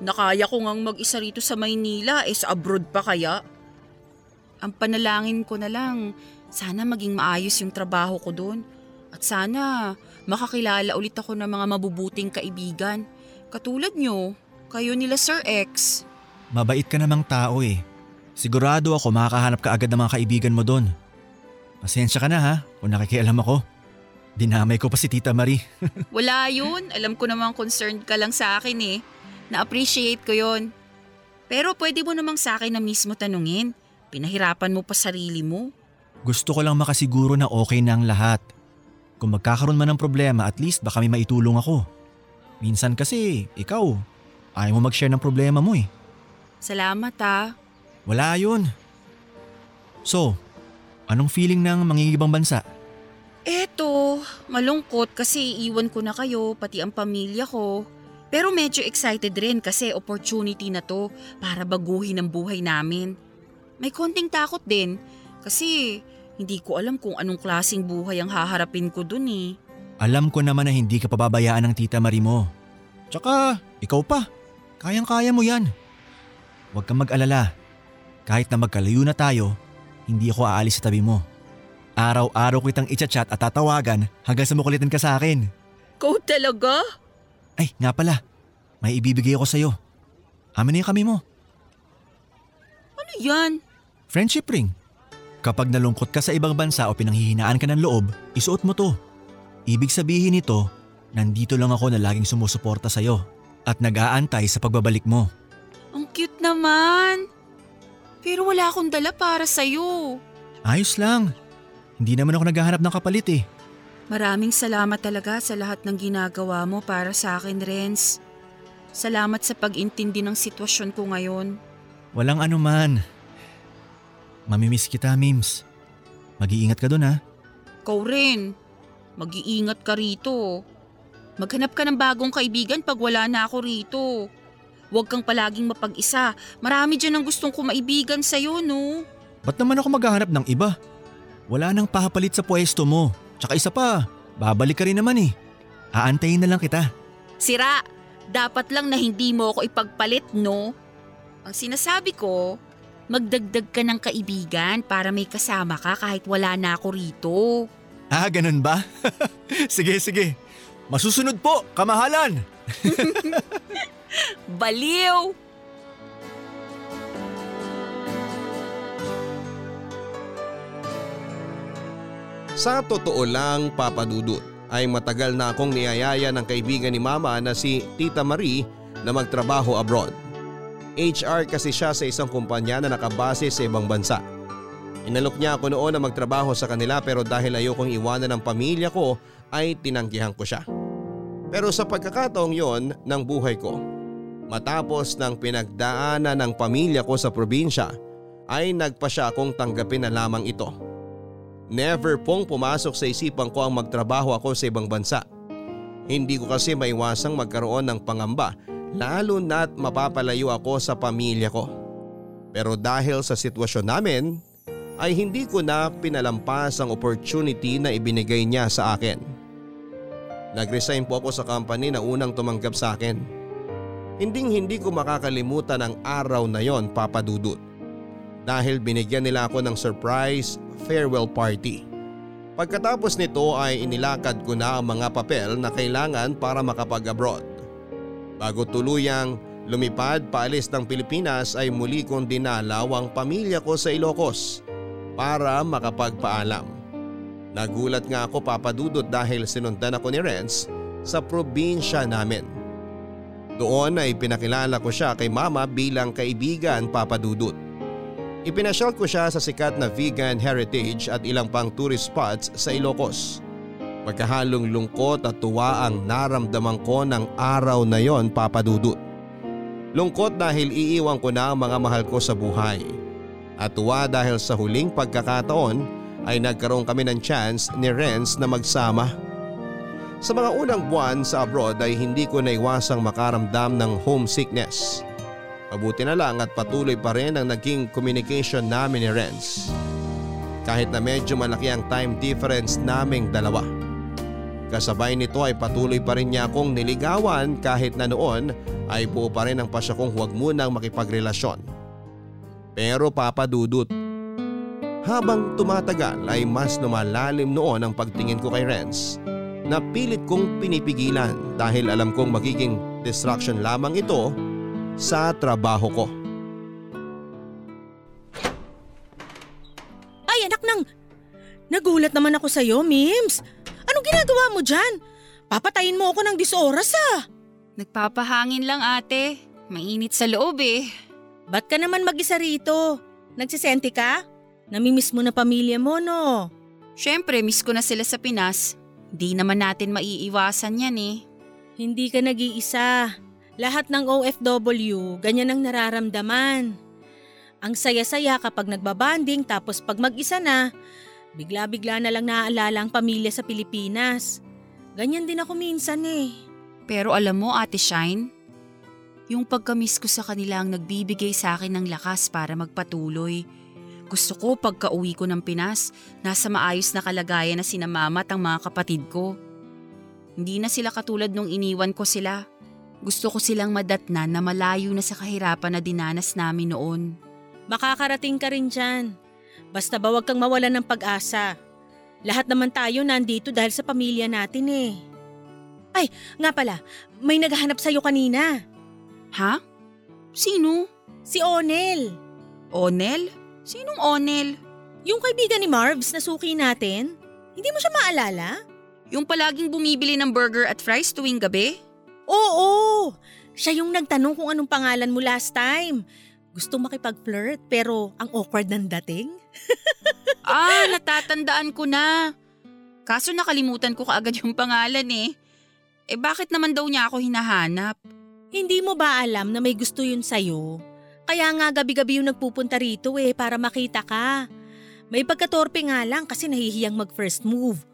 Nakaya ko ngang mag-isa rito sa Maynila eh sa abroad pa kaya. Ang panalangin ko na lang, sana maging maayos yung trabaho ko doon. At sana makakilala ulit ako ng mga mabubuting kaibigan. Katulad nyo, kayo nila Sir X. Mabait ka namang tao eh. Sigurado ako makakahanap ka agad ng mga kaibigan mo doon. Pasensya ka na ha kung nakikialam ako. Dinamay ko pa si Tita Marie. Wala yun. Alam ko namang concerned ka lang sa akin eh. Na-appreciate ko yon. Pero pwede mo namang sa akin na mismo tanungin. Pinahirapan mo pa sarili mo. Gusto ko lang makasiguro na okay na ang lahat. Kung magkakaroon man ng problema, at least baka may maitulong ako. Minsan kasi, ikaw, ayaw mo mag-share ng problema mo eh. Salamat ah. Wala yun. So, anong feeling ng mangingibang bansa? Eto, malungkot kasi iwan ko na kayo, pati ang pamilya ko. Pero medyo excited rin kasi opportunity na to para baguhin ang buhay namin. May konting takot din kasi hindi ko alam kung anong klasing buhay ang haharapin ko dun eh. Alam ko naman na hindi ka pababayaan ng tita Marie mo. Tsaka, ikaw pa. Kayang-kaya mo yan. Huwag kang mag-alala. Kahit na magkalayo na tayo, hindi ako aalis sa tabi mo. Araw-araw ko itang itchat at tatawagan hanggang sa makulitan ka sa akin. Ikaw talaga? Ay, nga pala. May ibibigay ako sa'yo. Amin na yung kami mo. Ano yan? Friendship ring. Kapag nalungkot ka sa ibang bansa o pinanghihinaan ka ng loob, isuot mo to. Ibig sabihin nito, nandito lang ako na laging sumusuporta sa'yo at nag-aantay sa pagbabalik mo. Ang cute naman. Pero wala akong dala para sa'yo. Ayos lang. Hindi naman ako naghahanap ng kapalit eh. Maraming salamat talaga sa lahat ng ginagawa mo para sa akin, Renz. Salamat sa pag-intindi ng sitwasyon ko ngayon. Walang anuman. Mamimiss kita, Mims. Mag-iingat ka dun ha. Ikaw rin. Mag-iingat ka rito. Maghanap ka ng bagong kaibigan pag wala na ako rito. Huwag kang palaging mapag-isa. Marami dyan ang gustong kumaibigan sa'yo, no? Ba't naman ako maghahanap ng iba? Wala nang pahapalit sa pwesto mo. Tsaka isa pa, babalik ka rin naman eh. Aantayin na lang kita. Sira, dapat lang na hindi mo ako ipagpalit, no? Ang sinasabi ko, magdagdag ka ng kaibigan para may kasama ka kahit wala na ako rito. Ah, ganun ba? sige, sige. Masusunod po, kamahalan! Baliw! Sa totoo lang papadudot ay matagal na akong niyayaya ng kaibigan ni mama na si Tita Marie na magtrabaho abroad. HR kasi siya sa isang kumpanya na nakabase sa ibang bansa. Inalok niya ako noon na magtrabaho sa kanila pero dahil ayokong iwanan ng pamilya ko ay tinanggihan ko siya. Pero sa pagkakataong yon ng buhay ko, matapos ng pinagdaanan ng pamilya ko sa probinsya ay nagpa siya akong tanggapin na lamang ito. Never pong pumasok sa isipan ko ang magtrabaho ako sa ibang bansa. Hindi ko kasi maiwasang magkaroon ng pangamba lalo na't mapapalayo ako sa pamilya ko. Pero dahil sa sitwasyon namin ay hindi ko na pinalampas ang opportunity na ibinigay niya sa akin. Nag-resign po ako sa company na unang tumanggap sa akin. Hinding hindi ko makakalimutan ang araw na yon papadudot. Dahil binigyan nila ako ng surprise farewell party. Pagkatapos nito ay inilakad ko na ang mga papel na kailangan para makapag-abroad. Bago tuluyang lumipad paalis ng Pilipinas ay muli kong dinalaw ang pamilya ko sa Ilocos para makapagpaalam. Nagulat nga ako papadudot dahil sinundan ako ni Renz sa probinsya namin. Doon ay pinakilala ko siya kay mama bilang kaibigan papadudot. Ipinasyal ko siya sa sikat na vegan heritage at ilang pang tourist spots sa Ilocos. Magkahalong lungkot at tuwa ang naramdaman ko ng araw na yon papadudot. Lungkot dahil iiwan ko na ang mga mahal ko sa buhay. At tuwa dahil sa huling pagkakataon ay nagkaroon kami ng chance ni Renz na magsama. Sa mga unang buwan sa abroad ay hindi ko naiwasang makaramdam ng homesickness. Mabuti na lang at patuloy pa rin ang naging communication namin ni Renz. Kahit na medyo malaki ang time difference naming dalawa. Kasabay nito ay patuloy pa rin niya akong niligawan kahit na noon ay buo pa rin ang pasya kong huwag munang makipagrelasyon. Pero papadudot. Habang tumatagal ay mas lumalalim noon ang pagtingin ko kay Renz na pilit kong pinipigilan dahil alam kong magiging distraction lamang ito sa trabaho ko. Ay anak nang, nagulat naman ako sa'yo, Mims. Anong ginagawa mo dyan? Papatayin mo ako ng disoras ah. Nagpapahangin lang ate. Mainit sa loob eh. Ba't ka naman mag-isa rito? Nagsisenti ka? Namimiss mo na pamilya mo, no? Siyempre, miss ko na sila sa Pinas. Di naman natin maiiwasan yan eh. Hindi ka nag-iisa. Lahat ng OFW, ganyan ang nararamdaman. Ang saya-saya kapag nagbabanding tapos pag mag-isa na, bigla-bigla na lang naaalala ang pamilya sa Pilipinas. Ganyan din ako minsan eh. Pero alam mo ate Shine, yung pagkamiss ko sa kanila ang nagbibigay sa akin ng lakas para magpatuloy. Gusto ko pagka uwi ko ng Pinas, nasa maayos na kalagayan na sina mama at ang mga kapatid ko. Hindi na sila katulad nung iniwan ko sila. Gusto ko silang madatnan na malayo na sa kahirapan na dinanas namin noon. Makakarating ka rin dyan. Basta ba wag kang mawalan ng pag-asa. Lahat naman tayo nandito dahil sa pamilya natin eh. Ay, nga pala, may naghahanap sa'yo kanina. Ha? Sino? Si Onel. Onel? Sinong Onel? Yung kaibigan ni Marvs na suki natin. Hindi mo siya maalala? Yung palaging bumibili ng burger at fries tuwing gabi? Oo! Siya yung nagtanong kung anong pangalan mo last time. Gusto makipag-flirt pero ang awkward ng dating. Ah, natatandaan ko na. Kaso nakalimutan ko kaagad yung pangalan eh. Eh bakit naman daw niya ako hinahanap? Hindi mo ba alam na may gusto yun sa'yo? Kaya nga gabi-gabi yung nagpupunta rito eh para makita ka. May pagkatorpe nga lang kasi nahihiyang mag-first move.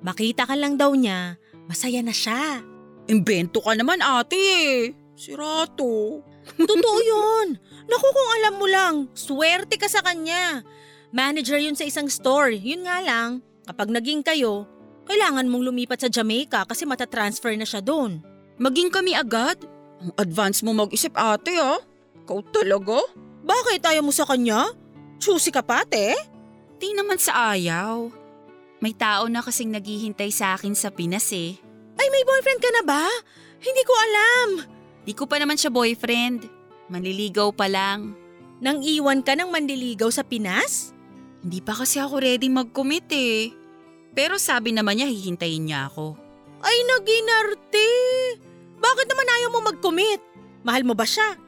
Makita ka lang daw niya, masaya na siya. Imbento ka naman ate eh. Sirato. Totoo yun. Naku kung alam mo lang, swerte ka sa kanya. Manager yun sa isang store. Yun nga lang, kapag naging kayo, kailangan mong lumipat sa Jamaica kasi matatransfer na siya doon. Maging kami agad? Ang advance mo mag-isip ate ah. Ikaw talaga? Bakit ayaw mo sa kanya? Choosy ka pa, te? Di naman sa ayaw. May tao na kasing naghihintay sa akin sa Pinas eh. Ay, may boyfriend ka na ba? Hindi ko alam. Di ko pa naman siya boyfriend. Manliligaw pa lang. Nang iwan ka ng mandiligaw sa Pinas? Hindi pa kasi ako ready mag-commit eh. Pero sabi naman niya hihintayin niya ako. Ay, naginarte. Bakit naman ayaw mo mag-commit? Mahal mo ba siya?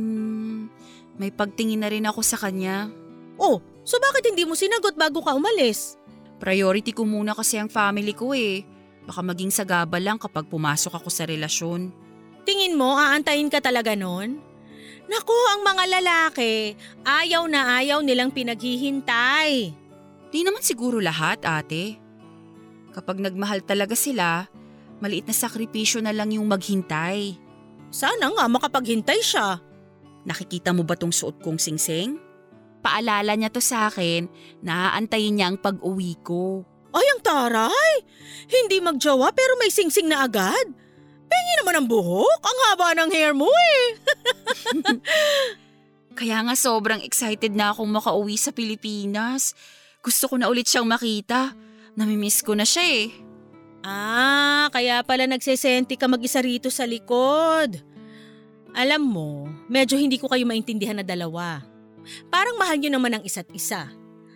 Hmm, may pagtingin na rin ako sa kanya. Oh, so bakit hindi mo sinagot bago ka umalis? Priority ko muna kasi ang family ko eh. Baka maging sagaba lang kapag pumasok ako sa relasyon. Tingin mo, aantayin ka talaga nun? Naku, ang mga lalaki, ayaw na ayaw nilang pinaghihintay. Di naman siguro lahat, ate. Kapag nagmahal talaga sila, maliit na sakripisyo na lang yung maghintay. Sana nga makapaghintay siya. Nakikita mo ba tong suot kong singsing? Paalala niya to sa akin na aantayin niya ang pag-uwi ko. Ay, ang taray! Hindi magjowa pero may singsing na agad. Pengi naman ang buhok. Ang haba ng hair mo eh. Kaya nga sobrang excited na akong makauwi sa Pilipinas. Gusto ko na ulit siyang makita. Namimiss ko na siya eh. Ah, kaya pala nagsesenti ka mag-isa rito sa likod. Alam mo, medyo hindi ko kayo maintindihan na dalawa. Parang mahal nyo naman ang isa't isa.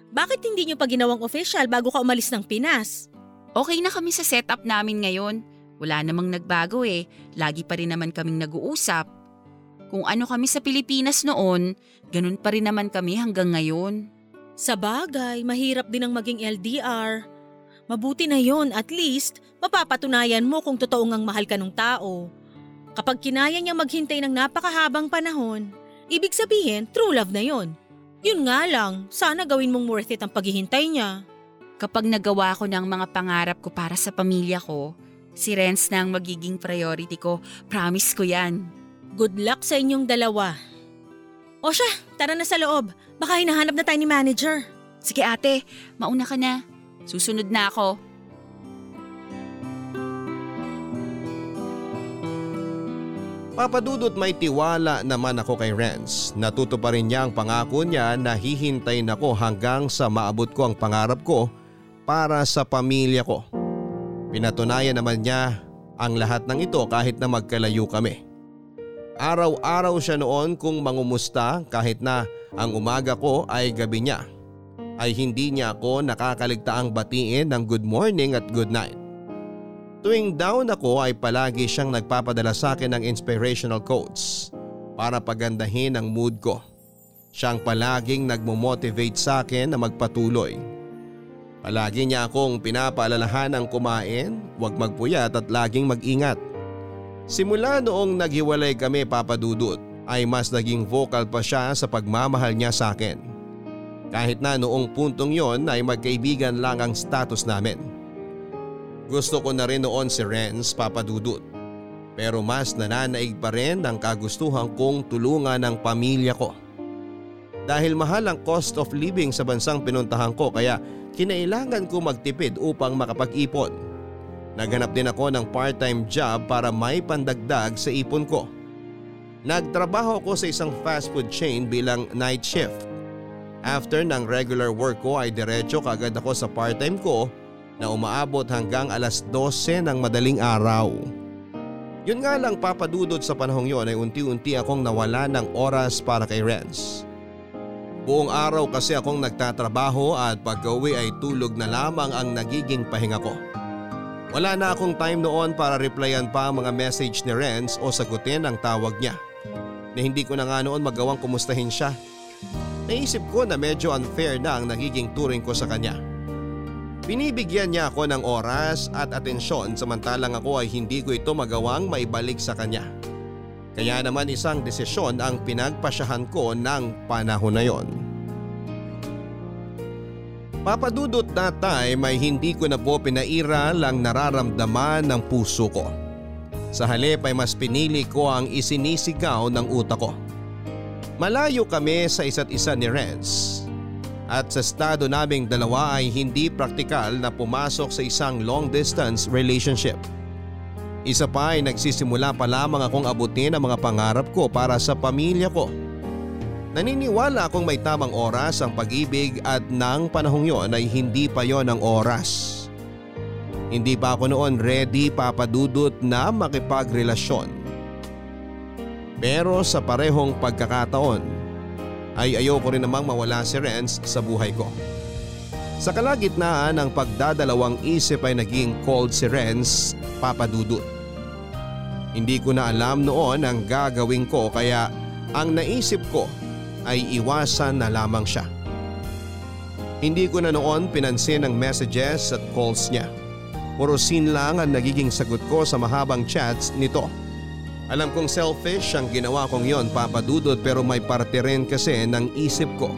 Bakit hindi nyo pa ginawang official bago ka umalis ng Pinas? Okay na kami sa setup namin ngayon. Wala namang nagbago eh. Lagi pa rin naman kaming nag-uusap. Kung ano kami sa Pilipinas noon, ganun pa rin naman kami hanggang ngayon. Sa bagay, mahirap din ang maging LDR. Mabuti na yon at least mapapatunayan mo kung totoo ngang mahal ka ng tao. Kapag kinaya niya maghintay ng napakahabang panahon, ibig sabihin true love na yon. Yun nga lang, sana gawin mong worth it ang paghihintay niya. Kapag nagawa ko ng mga pangarap ko para sa pamilya ko, si Renz na ang magiging priority ko. Promise ko yan. Good luck sa inyong dalawa. O siya, tara na sa loob. Baka hinahanap na tayo ni manager. Sige ate, mauna ka na. Susunod na ako. Papadudot may tiwala naman ako kay Renz. Natuto pa rin niya ang pangako niya na hihintayin ako hanggang sa maabot ko ang pangarap ko para sa pamilya ko. Pinatunayan naman niya ang lahat ng ito kahit na magkalayo kami. Araw-araw siya noon kung mangumusta kahit na ang umaga ko ay gabi niya. Ay hindi niya ako nakakaligtaang batiin ng good morning at good night. Tuwing down ako ay palagi siyang nagpapadala sa akin ng inspirational quotes para pagandahin ang mood ko. Siyang palaging nagmo-motivate sa akin na magpatuloy. Palagi niya akong pinapaalalahan ng kumain, huwag magpuyat at laging mag-ingat. Simula noong naghiwalay kami papadudot ay mas naging vocal pa siya sa pagmamahal niya sa akin. Kahit na noong puntong yon ay magkaibigan lang ang status namin. Gusto ko na rin noon si Renz papadudot. Pero mas nananaig pa rin ang kagustuhan kong tulungan ng pamilya ko. Dahil mahal ang cost of living sa bansang pinuntahan ko kaya kinailangan ko magtipid upang makapag-ipon. Naghanap din ako ng part-time job para may pandagdag sa ipon ko. Nagtrabaho ako sa isang fast food chain bilang night shift. After ng regular work ko ay diretso kagad ako sa part-time ko na umaabot hanggang alas 12 ng madaling araw. Yun nga lang papadudod sa panahong yon ay unti-unti akong nawala ng oras para kay Renz. Buong araw kasi akong nagtatrabaho at pag-uwi ay tulog na lamang ang nagiging pahinga ko. Wala na akong time noon para replyan pa ang mga message ni Renz o sagutin ang tawag niya. Na hindi ko na nga noon magawang kumustahin siya. Naisip ko na medyo unfair na ang nagiging turing ko sa kanya. Binibigyan niya ako ng oras at atensyon samantalang ako ay hindi ko ito magawang maibalik sa kanya. Kaya naman isang desisyon ang pinagpasyahan ko ng panahon na yon. Papadudot na time ay hindi ko na po pinaira lang nararamdaman ng puso ko. Sa halip ay mas pinili ko ang isinisigaw ng utak ko. Malayo kami sa isa't isa ni Renz at sa estado naming dalawa ay hindi praktikal na pumasok sa isang long distance relationship. Isa pa ay nagsisimula pa lamang akong abutin ang mga pangarap ko para sa pamilya ko. Naniniwala akong may tamang oras ang pag-ibig at nang panahong yon ay hindi pa yon ang oras. Hindi pa ako noon ready papadudot na makipagrelasyon. Pero sa parehong pagkakataon ay ayoko rin namang mawala si Renz sa buhay ko. Sa kalagitnaan ng pagdadalawang isip ay naging cold si Renz papadudot. Hindi ko na alam noon ang gagawin ko kaya ang naisip ko ay iwasan na lamang siya. Hindi ko na noon pinansin ang messages at calls niya. Puro scene lang ang nagiging sagot ko sa mahabang chats nito. Alam kong selfish ang ginawa kong yon papadudod pero may parte rin kasi ng isip ko.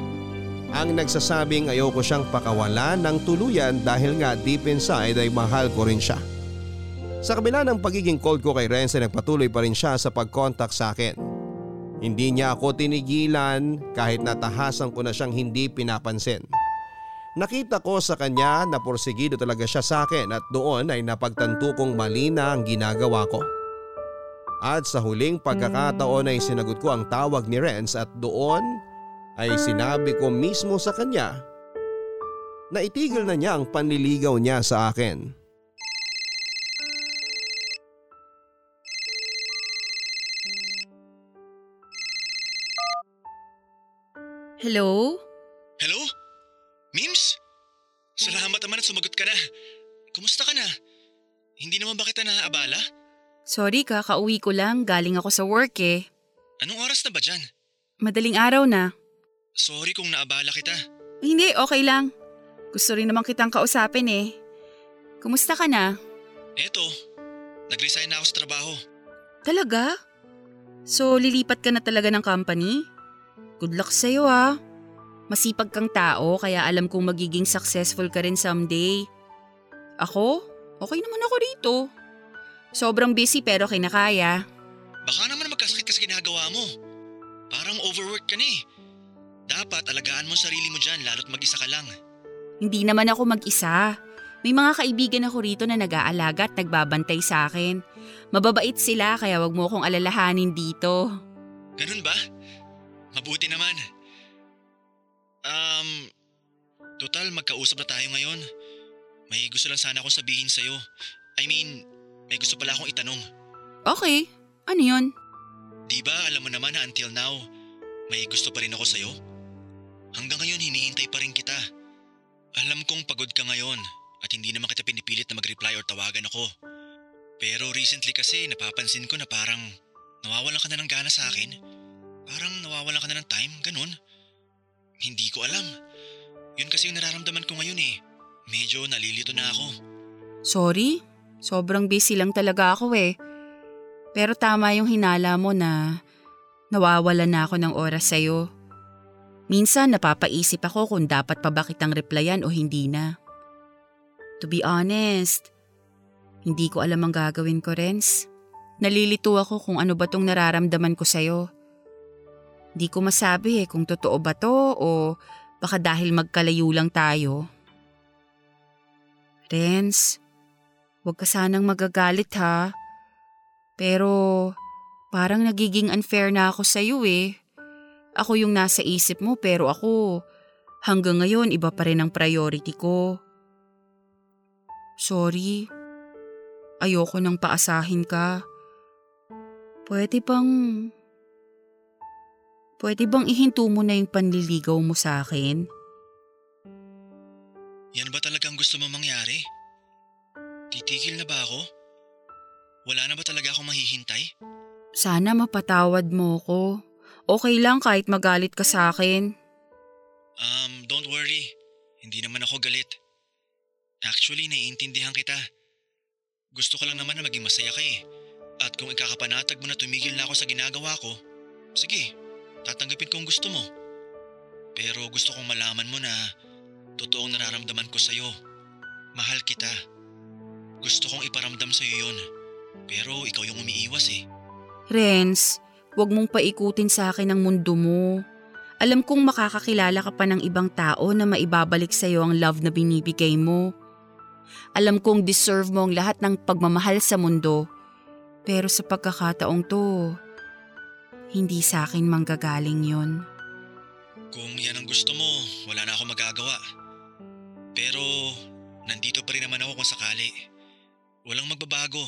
Ang nagsasabing ayoko siyang pakawalan ng tuluyan dahil nga deep inside ay mahal ko rin siya. Sa kabila ng pagiging cold ko kay Renz ay nagpatuloy pa rin siya sa pag-contact sa akin. Hindi niya ako tinigilan kahit natahasan ko na siyang hindi pinapansin. Nakita ko sa kanya na porsigido talaga siya sa akin at doon ay napagtanto kong mali na ang ginagawa ko. At sa huling pagkakataon ay sinagot ko ang tawag ni Renz at doon ay sinabi ko mismo sa kanya na itigil na niya ang panliligaw niya sa akin. Hello? Hello? Mims? Salamat naman at sumagot ka na. Kumusta ka na? Hindi naman ba kita naaabala? Sorry ka, kauwi ko lang. Galing ako sa work eh. Anong oras na ba dyan? Madaling araw na. Sorry kung naabala kita. Hindi, okay lang. Gusto rin naman kitang kausapin eh. Kumusta ka na? Eto, nag-resign na ako sa trabaho. Talaga? So lilipat ka na talaga ng company? Good luck sa'yo ah. Masipag kang tao kaya alam kong magiging successful ka rin someday. Ako? Okay naman ako rito. Sobrang busy pero kinakaya. Baka naman magkasakit kasi ginagawa mo. Parang overwork ka na eh. Dapat alagaan mo sarili mo dyan lalo't mag-isa ka lang. Hindi naman ako mag-isa. May mga kaibigan ako rito na nag-aalaga at nagbabantay sa akin. Mababait sila kaya wag mo akong alalahanin dito. Ganun ba? Mabuti naman. Um, total magkausap na tayo ngayon. May gusto lang sana akong sabihin sa'yo. I mean, may gusto pala akong itanong. Okay, ano yun? Di ba alam mo naman na until now, may gusto pa rin ako sa'yo? Hanggang ngayon hinihintay pa rin kita. Alam kong pagod ka ngayon at hindi naman kita pinipilit na mag-reply or tawagan ako. Pero recently kasi napapansin ko na parang nawawalan ka na ng gana sa akin. Parang nawawalan ka na ng time, ganun. Hindi ko alam. Yun kasi yung nararamdaman ko ngayon eh. Medyo nalilito na ako. Sorry, sobrang busy lang talaga ako eh. Pero tama yung hinala mo na nawawalan na ako ng oras sa'yo. Minsan napapaisip ako kung dapat pa ba kitang replyan o hindi na. To be honest, hindi ko alam ang gagawin ko, Renz. Nalilito ako kung ano ba tong nararamdaman ko sa'yo. Di ko masabi eh kung totoo ba to o baka dahil magkalayo lang tayo. Renz, huwag ka sanang magagalit ha. Pero parang nagiging unfair na ako sa'yo eh. Ako yung nasa isip mo pero ako Hanggang ngayon, iba pa rin ang priority ko. Sorry. Ayoko nang paasahin ka. Pwede bang... Pwede bang ihinto mo na yung panliligaw mo sa akin? Yan ba talagang gusto mo mangyari? Titigil na ba ako? Wala na ba talaga ako mahihintay? Sana mapatawad mo ko. Okay lang kahit magalit ka sa akin. Um, don't worry. Hindi naman ako galit. Actually, naiintindihan kita. Gusto ko lang naman na maging masaya ka eh. At kung ikakapanatag mo na tumigil na ako sa ginagawa ko, sige, tatanggapin ko ang gusto mo. Pero gusto kong malaman mo na totoong nararamdaman ko sa'yo. Mahal kita. Gusto kong iparamdam sa'yo yun. Pero ikaw yung umiiwas eh. Renz, huwag mong paikutin sa akin ang mundo mo. Alam kong makakakilala ka pa ng ibang tao na maibabalik sa'yo ang love na binibigay mo. Alam kong deserve mo ang lahat ng pagmamahal sa mundo. Pero sa pagkakataong to, hindi sa akin manggagaling yon. Kung yan ang gusto mo, wala na ako magagawa. Pero nandito pa rin naman ako kung sakali. Walang magbabago.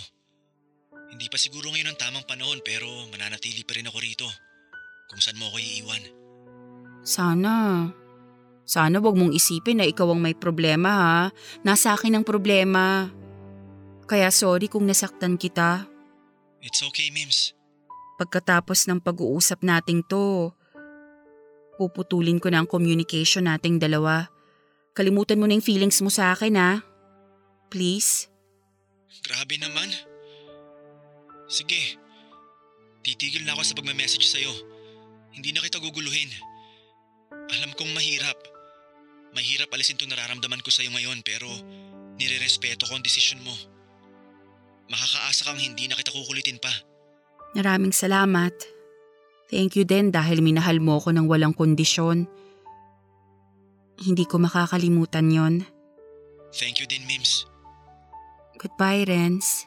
Hindi pa siguro ngayon ang tamang panahon pero mananatili pa rin ako rito. Kung saan mo ako iiwan. Sana. Sana wag mong isipin na ikaw ang may problema ha. Nasa akin ang problema. Kaya sorry kung nasaktan kita. It's okay, Mims. Pagkatapos ng pag-uusap nating to, puputulin ko na ang communication nating dalawa. Kalimutan mo na yung feelings mo sa akin ha. Please? Grabe naman. Sige. Titigil na ako sa pagme-message sa'yo. Hindi na kita guguluhin. Alam kong mahirap. Mahirap alisin itong nararamdaman ko sa'yo ngayon pero nire-respeto ko ang desisyon mo. Makakaasa kang hindi na kita kukulitin pa. Maraming salamat. Thank you din dahil minahal mo ko ng walang kondisyon. Hindi ko makakalimutan yon. Thank you din, Mims. Goodbye, Renz.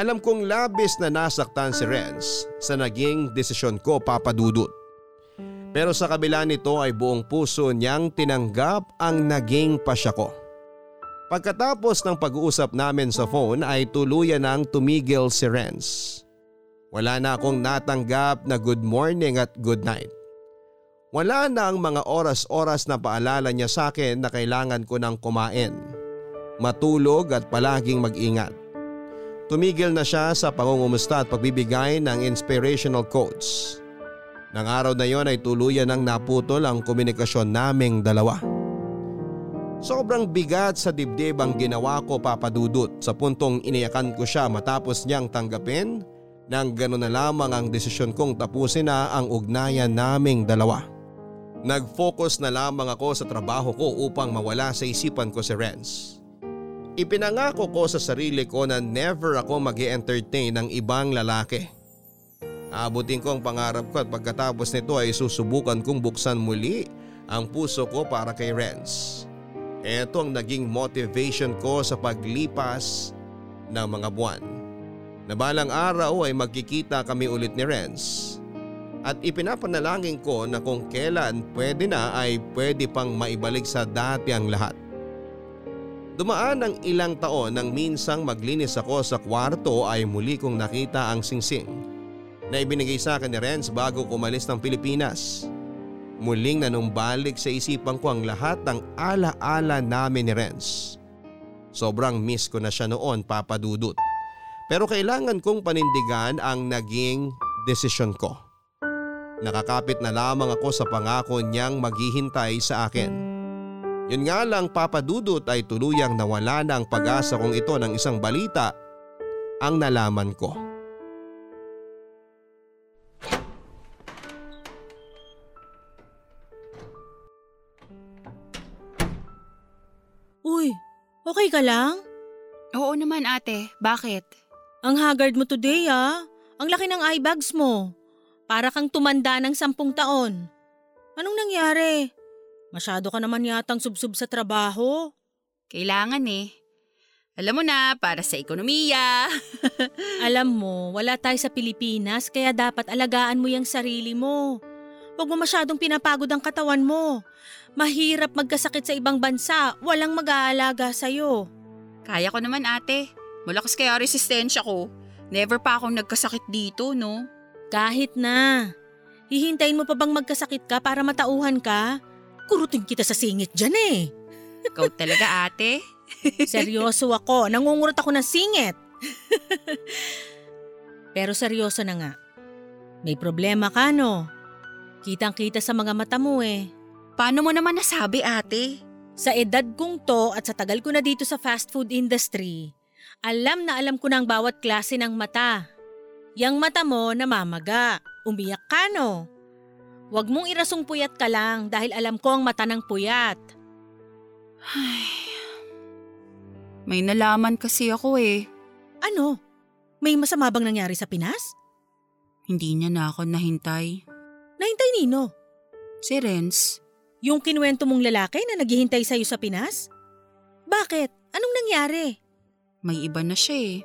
Alam kong labis na nasaktan si Renz sa naging desisyon ko papadudot. Pero sa kabila nito ay buong puso niyang tinanggap ang naging pasya ko. Pagkatapos ng pag-uusap namin sa phone ay tuluyan nang tumigil si Renz. Wala na akong natanggap na good morning at good night. Wala na ang mga oras-oras na paalala niya sa akin na kailangan ko ng kumain, matulog at palaging mag-ingat. Tumigil na siya sa pangungumusta at pagbibigay ng inspirational quotes. Nang araw na yon ay tuluyan ng naputol ang komunikasyon naming dalawa. Sobrang bigat sa dibdib ang ginawa ko papadudot sa puntong iniyakan ko siya matapos niyang tanggapin nang gano'n na lamang ang desisyon kong tapusin na ang ugnayan naming dalawa. Nag-focus na lamang ako sa trabaho ko upang mawala sa isipan ko si Renz. Ipinangako ko sa sarili ko na never ako mag entertain ng ibang lalaki. Abutin ko ang pangarap ko at pagkatapos nito ay susubukan kong buksan muli ang puso ko para kay Renz. Ito ang naging motivation ko sa paglipas ng mga buwan. Na balang araw ay magkikita kami ulit ni Renz. At ipinapanalangin ko na kung kailan pwede na ay pwede pang maibalik sa dati ang lahat. Dumaan ang ilang taon nang minsang maglinis ako sa kwarto ay muli kong nakita ang singsing na ibinigay sa akin ni Renz bago kumalis ng Pilipinas. Muling nanumbalik sa isipan ko ang lahat ng ala-ala namin ni Renz. Sobrang miss ko na siya noon papadudot. Pero kailangan kong panindigan ang naging desisyon ko. Nakakapit na lamang ako sa pangako niyang maghihintay sa akin. Yun nga lang papadudot ay tuluyang nawala na ang pag-asa kong ito ng isang balita ang nalaman ko. Okay ka lang? Oo naman ate, bakit? Ang haggard mo today ah. Ang laki ng eye bags mo. Para kang tumanda ng sampung taon. Anong nangyari? Masyado ka naman yatang subsub sa trabaho. Kailangan eh. Alam mo na, para sa ekonomiya. Alam mo, wala tayo sa Pilipinas kaya dapat alagaan mo yung sarili mo. Huwag mo masyadong pinapagod ang katawan mo. Mahirap magkasakit sa ibang bansa, walang mag-aalaga sa'yo. Kaya ko naman ate. Malakas kaya resistensya ko. Never pa akong nagkasakit dito, no? Kahit na. Hihintayin mo pa bang magkasakit ka para matauhan ka? Kurutin kita sa singit dyan eh. Ikaw talaga ate. Seryoso ako, nangungurot ako ng singit. Pero seryoso na nga. May problema ka no? Kitang kita sa mga mata mo eh. Paano mo naman nasabi ate? Sa edad kong to at sa tagal ko na dito sa fast food industry, alam na alam ko ang bawat klase ng mata. Yang mata mo namamaga, umiyak ka no? Huwag mong irasong puyat ka lang dahil alam ko ang mata ng puyat. Ay, may nalaman kasi ako eh. Ano? May masama bang nangyari sa Pinas? Hindi niya na ako nahintay. Nahintay nino? Si Renz, Yung kinuwento mong lalaki na naghihintay sa'yo sa Pinas? Bakit? Anong nangyari? may iba na siya eh.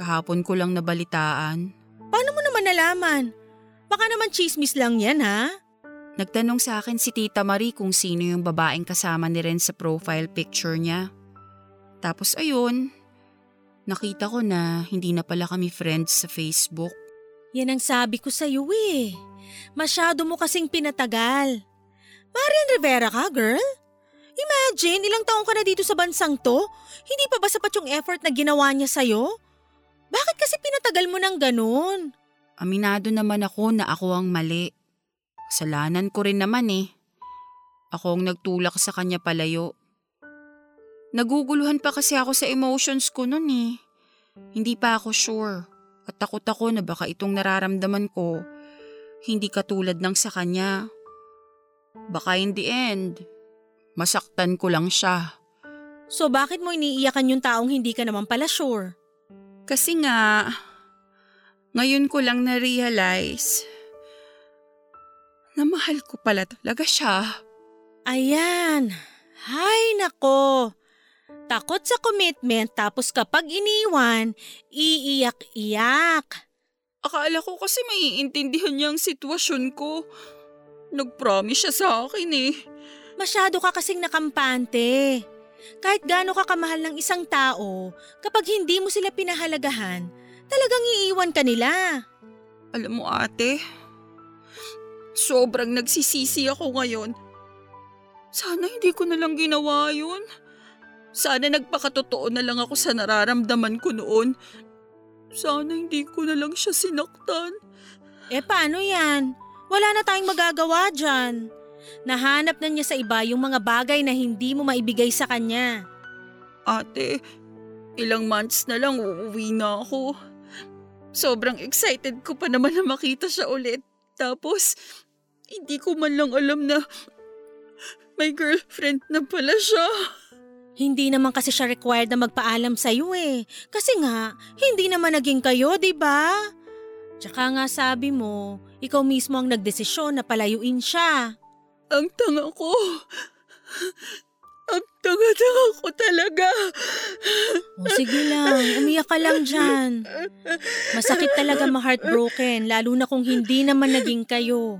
Kahapon ko lang nabalitaan. Paano mo naman nalaman? Baka naman chismis lang yan ha? Nagtanong sa akin si Tita Marie kung sino yung babaeng kasama ni Renz sa profile picture niya. Tapos ayun, nakita ko na hindi na pala kami friends sa Facebook. Yan ang sabi ko sa'yo eh. Masyado mo kasing pinatagal. Marian Rivera ka, girl? Imagine, ilang taong ka na dito sa bansang to? Hindi pa ba sapat yung effort na ginawa niya sa'yo? Bakit kasi pinatagal mo ng ganun? Aminado naman ako na ako ang mali. Kasalanan ko rin naman eh. Ako ang nagtulak sa kanya palayo. Naguguluhan pa kasi ako sa emotions ko nun eh. Hindi pa ako sure. At takot ako na baka itong nararamdaman ko, hindi katulad ng sa kanya. Baka in the end, masaktan ko lang siya. So bakit mo iniiyakan yung taong hindi ka naman pala sure? Kasi nga, ngayon ko lang na-realize na mahal ko pala talaga siya. Ayan. Hay nako. Takot sa commitment tapos kapag iniwan, iiyak-iyak. Akala ko kasi maiintindihan niya ang sitwasyon ko. Nag-promise siya sa akin eh. Masyado ka kasing nakampante. Kahit gaano ka kamahal ng isang tao, kapag hindi mo sila pinahalagahan, talagang iiwan ka nila. Alam mo ate, sobrang nagsisisi ako ngayon. Sana hindi ko na lang ginawa yun. Sana nagpakatotoo na lang ako sa nararamdaman ko noon. Sana hindi ko na lang siya sinaktan. Eh paano yan? Wala na tayong magagawa dyan. Nahanap na niya sa iba yung mga bagay na hindi mo maibigay sa kanya. Ate, ilang months na lang uuwi na ako. Sobrang excited ko pa naman na makita siya ulit. Tapos, hindi ko man lang alam na may girlfriend na pala siya. Hindi naman kasi siya required na magpaalam sa iyo eh. Kasi nga, hindi naman naging kayo, di ba? Tsaka nga sabi mo, ikaw mismo ang nagdesisyon na palayuin siya. Ang tanga ko. Ang tanga-tanga ko talaga. O sige lang, umiyak ka lang dyan. Masakit talaga ma-heartbroken, lalo na kung hindi naman naging kayo.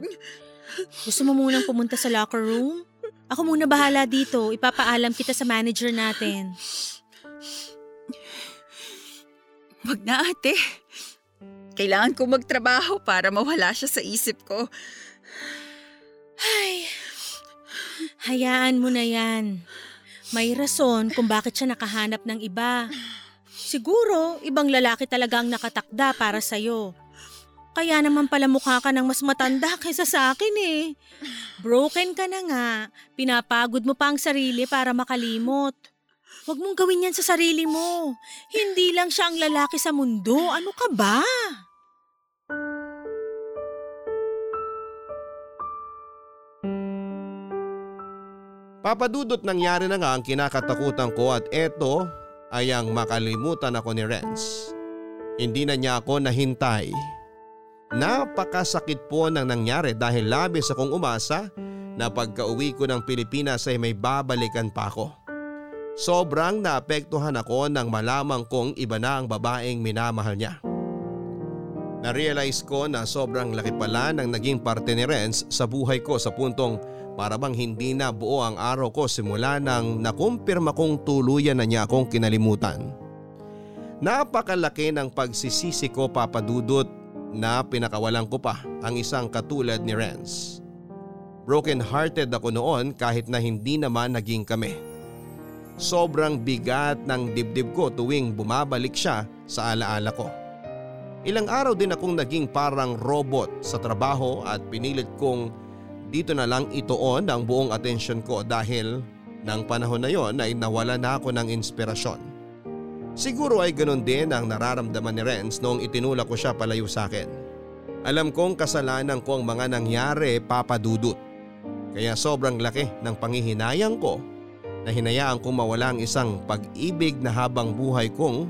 Gusto mo munang pumunta sa locker room? Ako muna bahala dito, ipapaalam kita sa manager natin. Wag na ate. Kailangan ko magtrabaho para mawala siya sa isip ko. Ay, hayaan mo na yan. May rason kung bakit siya nakahanap ng iba. Siguro, ibang lalaki talaga ang nakatakda para sa'yo. Kaya naman pala mukha ka ng mas matanda kaysa sa akin eh. Broken ka na nga. Pinapagod mo pa ang sarili para makalimot. Huwag mong gawin yan sa sarili mo. Hindi lang siya ang lalaki sa mundo. Ano ka ba? Papadudot nangyari na nga ang kinakatakutan ko at eto ay ang makalimutan ako ni Renz. Hindi na niya ako nahintay. Napakasakit po ng nangyari dahil labis akong umasa na pagka-uwi ko ng Pilipinas ay may babalikan pa ako. Sobrang naapektuhan ako nang malamang kong iba na ang babaeng minamahal niya. Na-realize ko na sobrang laki pala ng naging parte ni Renz sa buhay ko sa puntong para bang hindi na buo ang araw ko simula nang nakumpirma kong tuluyan na niya akong kinalimutan. Napakalaki ng pagsisisi ko papadudot na pinakawalan ko pa ang isang katulad ni Renz. Broken hearted ako noon kahit na hindi naman naging kami. Sobrang bigat ng dibdib ko tuwing bumabalik siya sa alaala ko. Ilang araw din akong naging parang robot sa trabaho at pinilit kong dito na lang itoon ang buong atensyon ko dahil nang panahon na yon ay nawala na ako ng inspirasyon. Siguro ay ganun din ang nararamdaman ni Renz noong itinulak ko siya palayo sa akin. Alam kong kasalanan ko ang mga nangyari papadudot. Kaya sobrang laki ng pangihinayang ko na hinayaan kong mawala ang isang pag-ibig na habang buhay kong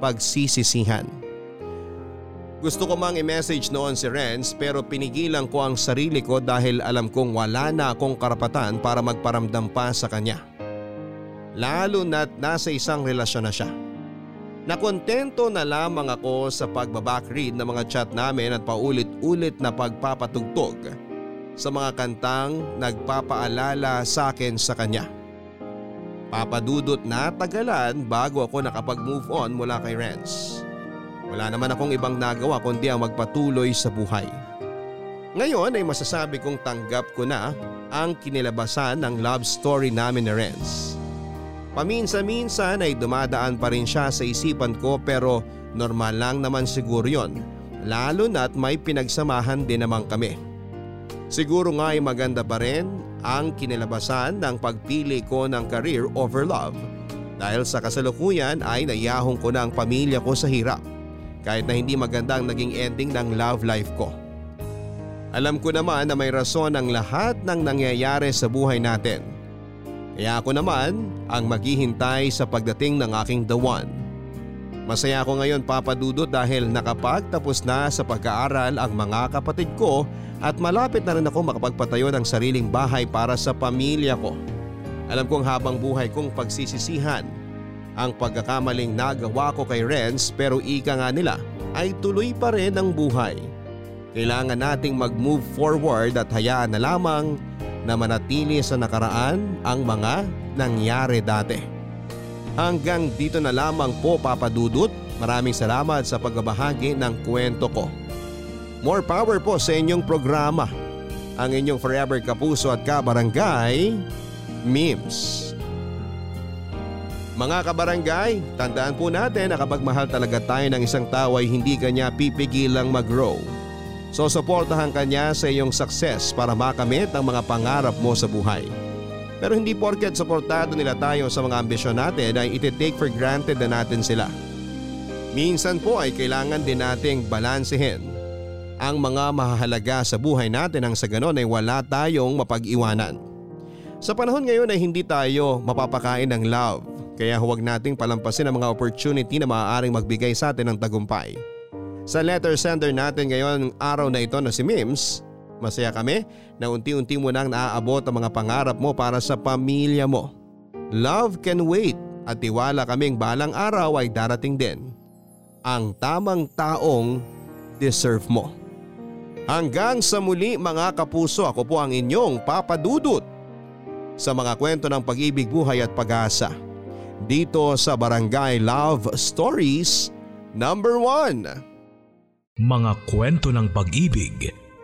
pagsisisihan. Gusto ko mang i-message noon si Renz pero pinigilan ko ang sarili ko dahil alam kong wala na akong karapatan para magparamdam pa sa kanya. Lalo na't nasa isang relasyon na siya. Nakontento na lamang ako sa pagbabackread ng mga chat namin at paulit-ulit na pagpapatugtog sa mga kantang nagpapaalala sa akin sa kanya. Papadudot na tagalan bago ako nakapag-move on mula kay Renz. Wala naman akong ibang nagawa kundi ang magpatuloy sa buhay. Ngayon ay masasabi kong tanggap ko na ang kinilabasan ng love story namin ni Renz. Paminsan-minsan ay dumadaan pa rin siya sa isipan ko pero normal lang naman siguro yon lalo na't may pinagsamahan din naman kami. Siguro nga ay maganda pa rin ang kinilabasan ng pagpili ko ng career over love dahil sa kasalukuyan ay nayahong ko na ang pamilya ko sa hirap kahit na hindi maganda ang naging ending ng love life ko. Alam ko naman na may rason ang lahat ng nangyayari sa buhay natin. Kaya ako naman ang maghihintay sa pagdating ng aking the one. Masaya ako ngayon papadudot dahil nakapagtapos na sa pag-aaral ang mga kapatid ko at malapit na rin ako makapagpatayo ng sariling bahay para sa pamilya ko. Alam kong habang buhay kong pagsisisihan ang pagkakamaling nagawa ko kay Renz pero ika nga nila ay tuloy pa rin ang buhay. Kailangan nating mag-move forward at hayaan na lamang na manatili sa nakaraan ang mga nangyari dati. Hanggang dito na lamang po papadudot. Maraming salamat sa pagbabahagi ng kwento ko. More power po sa inyong programa. Ang inyong forever kapuso at kabarangay, Memes. Mga kabarangay, tandaan po natin na kapag mahal talaga tayo ng isang tao ay hindi kanya pipigilang mag-grow. So suportahan kanya sa iyong success para makamit ang mga pangarap mo sa buhay. Pero hindi porket suportado nila tayo sa mga ambisyon natin ay iti-take for granted na natin sila. Minsan po ay kailangan din nating balansehin ang mga mahalaga sa buhay natin ang sa ganon ay wala tayong mapag-iwanan. Sa panahon ngayon ay hindi tayo mapapakain ng love kaya huwag nating palampasin ang mga opportunity na maaaring magbigay sa atin ng tagumpay. Sa letter sender natin ngayon araw na ito na si Mims, masaya kami na unti-unti mo nang naaabot ang mga pangarap mo para sa pamilya mo. Love can wait at tiwala kaming balang araw ay darating din. Ang tamang taong deserve mo. Hanggang sa muli mga kapuso ako po ang inyong papadudot sa mga kwento ng pag-ibig, buhay at pag-asa. Dito sa Barangay Love Stories Number 1. Mga kwento ng pag-ibig,